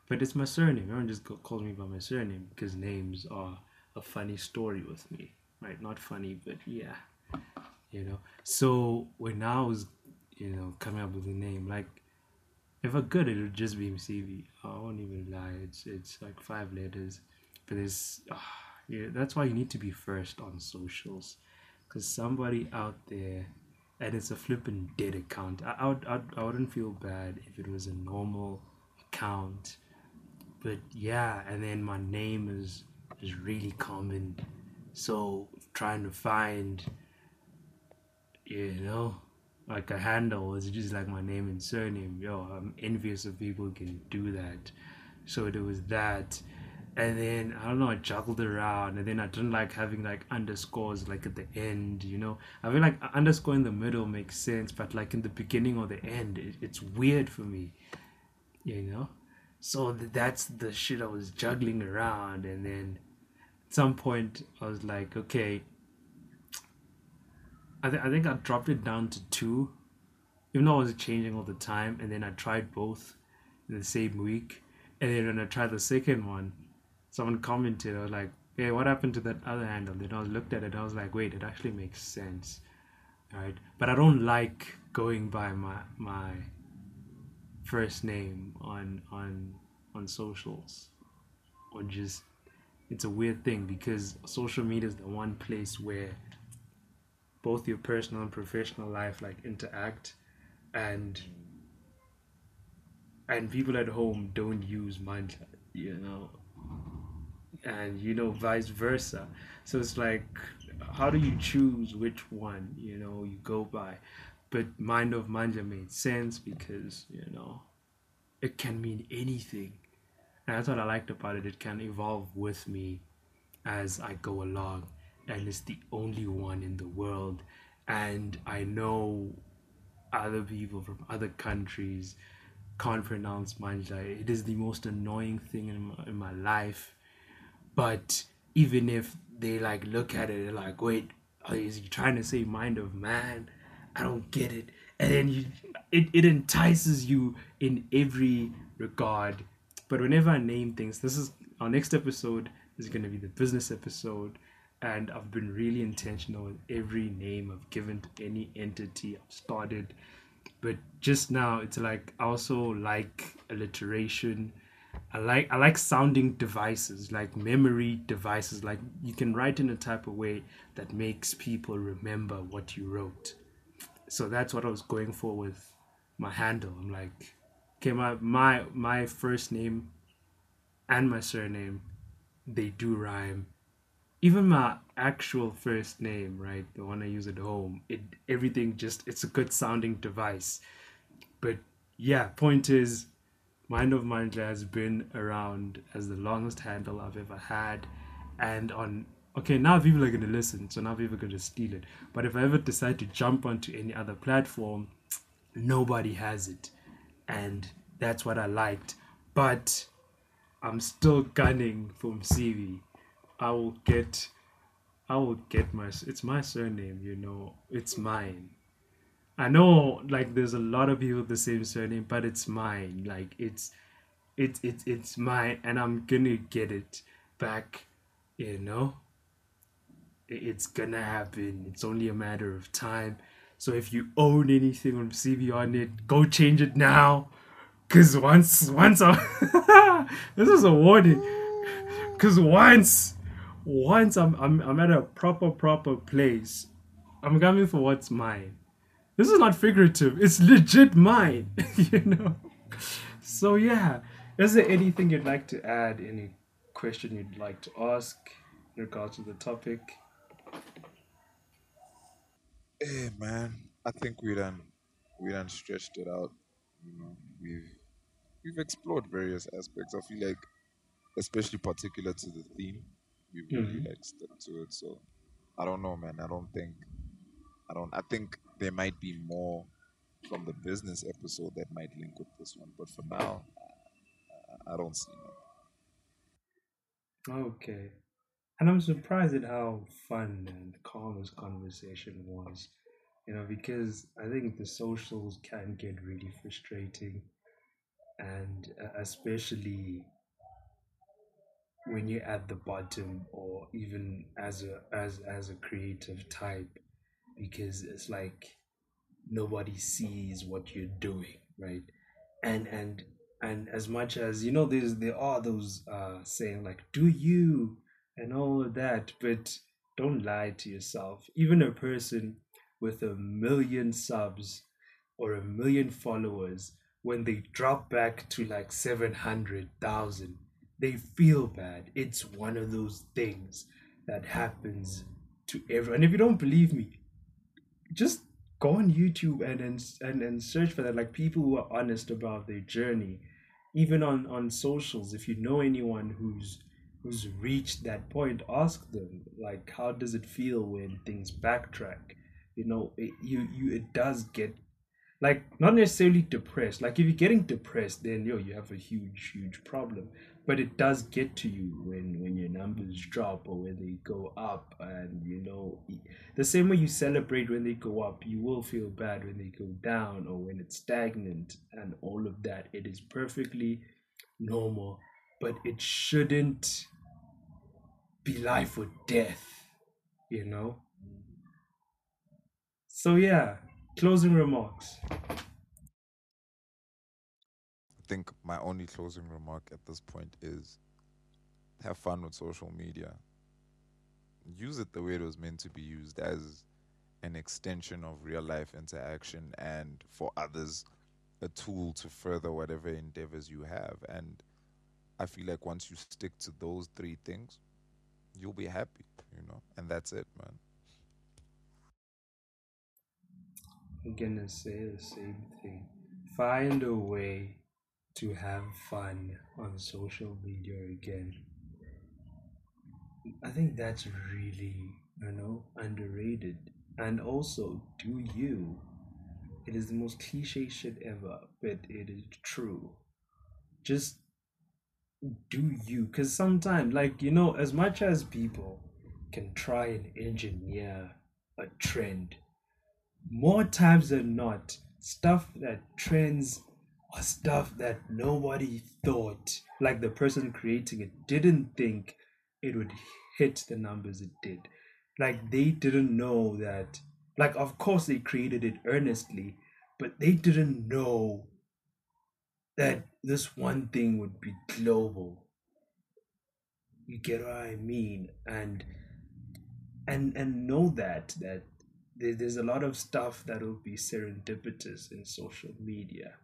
but it's my surname. Everyone just calls me by my surname because names are a funny story with me, right? Not funny, but yeah, you know. So when I was, you know, coming up with a name, like if I could, it would just be MCV. I won't even lie. It's it's like five letters, but it's ah, yeah. That's why you need to be first on socials, because somebody out there, and it's a flipping dead account. I I, I I wouldn't feel bad if it was a normal account but yeah and then my name is is really common. So trying to find you know like a handle is just like my name and surname. Yo i'm envious of people who can do that. So there was that. And then i don't know i juggled around. And then i didn't like having like underscores like at the end you know? I feel like underscore in the middle makes sense but like in the beginning or the end it, it's weird for me you know so that's the shit I was juggling around, and then at some point I was like, okay, I, th- I think I dropped it down to two, even though I was changing all the time, and then I tried both in the same week, and then when I tried the second one, someone commented, I was like, hey, what happened to that other handle? Then I looked at it, I was like, wait, it actually makes sense, right? But I don't like going by my my first name on on on socials or just it's a weird thing because social media is the one place where both your personal and professional life like interact and and people at home don't use mine you know? And you know vice versa. So it's like how do you choose which one you know you go by but mind of Mandla made sense because you know it can mean anything. And that's what i liked about it. It can evolve with me as i go along and it's the only one in the world. And i know other people from other countries can't pronounce Mandla it is the most annoying thing in my, in my life. But even if they like look at it, they're like, wait, is he trying to say mind of man? I don't get it. And then you, it, it entices you in every regard. But whenever I name things, this is our next episode is going to be the business episode. And I've been really intentional with every name I've given to any entity I've started. But just now, it's like I also like alliteration I like I like sounding devices, like memory devices. Like you can write in a type of way that makes people remember what you wrote. So that's what I was going for with my handle. I'm like, okay, my my my first name and my surname, they do rhyme. Even my actual first name, right, the one I use at home, it everything just it's a good sounding device. But yeah, point is Mind of Mandla has been around as the longest handle I've ever had. And on okay, now people are gonna listen, so now people are gonna steal it. But if I ever decide to jump onto any other platform, nobody has it. And that's what I liked. But I'm still gunning for CV. I will get I will get my it's my surname, you know. It's mine. I know like there's a lot of people with the same surname, but it's mine. Like it's it's it's it's mine and I'm gonna get it back, you know? It's gonna happen. It's only a matter of time. So if you own anything on on it, go change it now. Cause once once I this is a warning. Cause once once I'm I'm I'm at a proper proper place, I'm coming for what's mine this is not figurative. It's legit mine. you know. So yeah, is there anything you'd like to add? Any question you'd like to ask in regards to the topic? Hey man, I think we done we done stretched it out. You know, we've we've explored various aspects. I feel like, especially particular to the theme, we've really Mhm. like stuck to it. So I don't know, man. I don't think I don't. I think there might be more from the business episode that might link with this one, but for now, I, I don't see none. Okay. And I'm surprised at how fun and calm this conversation was. You know, because I think the socials can get really frustrating, and uh, especially when you're at the bottom or even as a as as a creative type because it's like nobody sees what you're doing right and and and as much as you know there's there are those uh saying like do you and all of that but don't lie to yourself even a person with a million subs or a million followers when they drop back to like 700,000 they feel bad it's one of those things that happens to everyone And if you don't believe me just go on YouTube and and and, and search for that. Like people who are honest about their journey, even on on socials. If you know anyone who's who's reached that point, ask them like, how does it feel when things backtrack? You know, it, you you it does get like not necessarily depressed. Like if you're getting depressed, then yo, you have a huge huge problem. But it does get to you when when your numbers drop or when they go up, and you know the same way you celebrate when they go up, you will feel bad when they go down or when it's stagnant and all of that. It is perfectly normal, but it shouldn't be life or death, you know? So, yeah, closing remarks. I think my only closing remark at this point is have fun with social media. Use it the way it was meant to be used as an extension of real life interaction and for others a tool to further whatever endeavors you have and I feel like once you stick to those three things, you'll be happy, you know, and that's it, man. I'm gonna say the same thing. Find a way to have fun on social media again. I think that's really, you know, underrated. And also, do you. It is the most cliche shit ever, but it is true. Just do you. Because sometimes, like, you know, as much as people can try and engineer a trend, more times than not, stuff that trends or stuff that nobody thought, like the person creating it, didn't think it would hit the numbers it did. Like they didn't know that, like, of course they created it earnestly, but they didn't know that this one thing would be global. You get what I mean? And and and know that that there's a lot of stuff that will be serendipitous in social media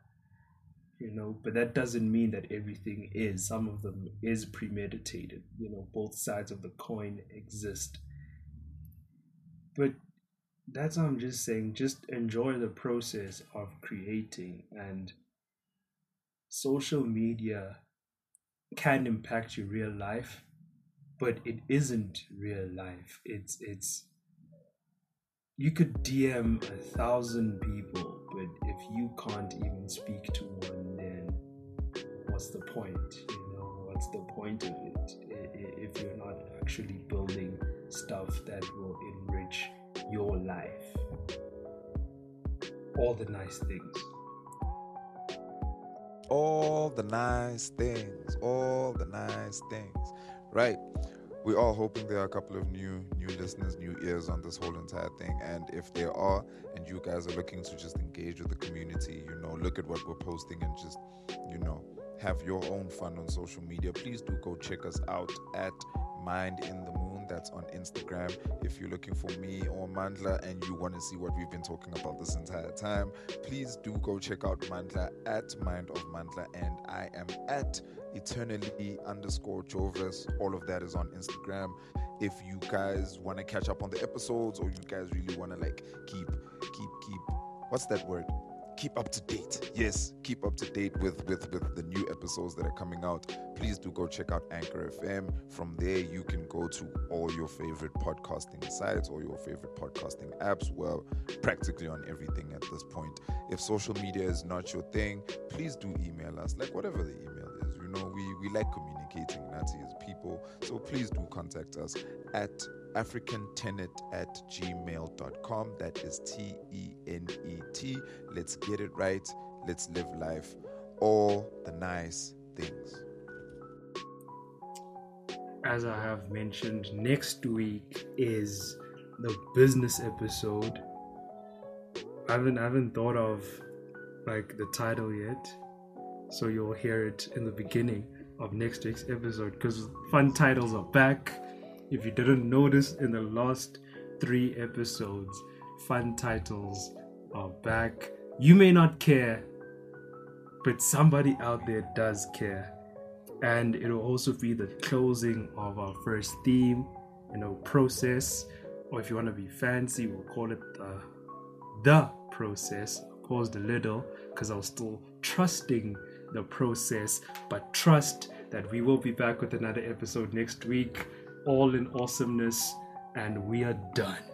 you know? But that doesn't mean that everything is. Some of them is premeditated you know? Both sides of the coin exist. But that's what i'm just saying. Just enjoy the process of creating and social media can impact your real life but it isn't real life it's it's you could DM a thousand people, but if you can't even speak to one, then what's the point? You know, what's the point of it if you're not actually building stuff that will enrich your life? All the nice things. All the nice things. All the nice things. Right we're all hoping there are a couple of new new listeners, new ears on this whole entire thing. And if there are, and you guys are looking to just engage with the community, you know, look at what we're posting and just, you know, have your own fun on social media, please do go check us out at Mind in the Moon. That's on Instagram. If you're looking for me or Mandla and you want to see what we've been talking about this entire time, please do go check out Mandla at Mind of Mandla. And I am at eternally underscore Jovis. All of that is on Instagram. If you guys want to catch up on the episodes or you guys really want to like keep, keep, keep, what's that word? Keep up to date. Yes, keep up to date with, with, with the new episodes that are coming out. Please do go check out Anchor FM. From there, you can go to all your favorite podcasting sites all your favorite podcasting apps. Well, practically on everything at this point. If social media is not your thing, please do email us, like whatever the email is. You know, we, we like communicating, Nazi, as people. So please do contact us at africantenet at gmail.com. That is T E N E T. Let's get it right. Let's live life. All the nice things. As I have mentioned, next week is the business episode. I haven't I haven't thought of like the title yet. So you'll hear it in the beginning of next week's episode because fun titles are back if you didn't notice in the last three episodes, fun titles are back. You may not care, but somebody out there does care. And it will also be the closing of our first theme, you know, process. Or if you want to be fancy, we'll call it the, the process. Caused a little because I was still trusting the process, but trust that we will be back with another episode next week all in awesomeness, and we are done.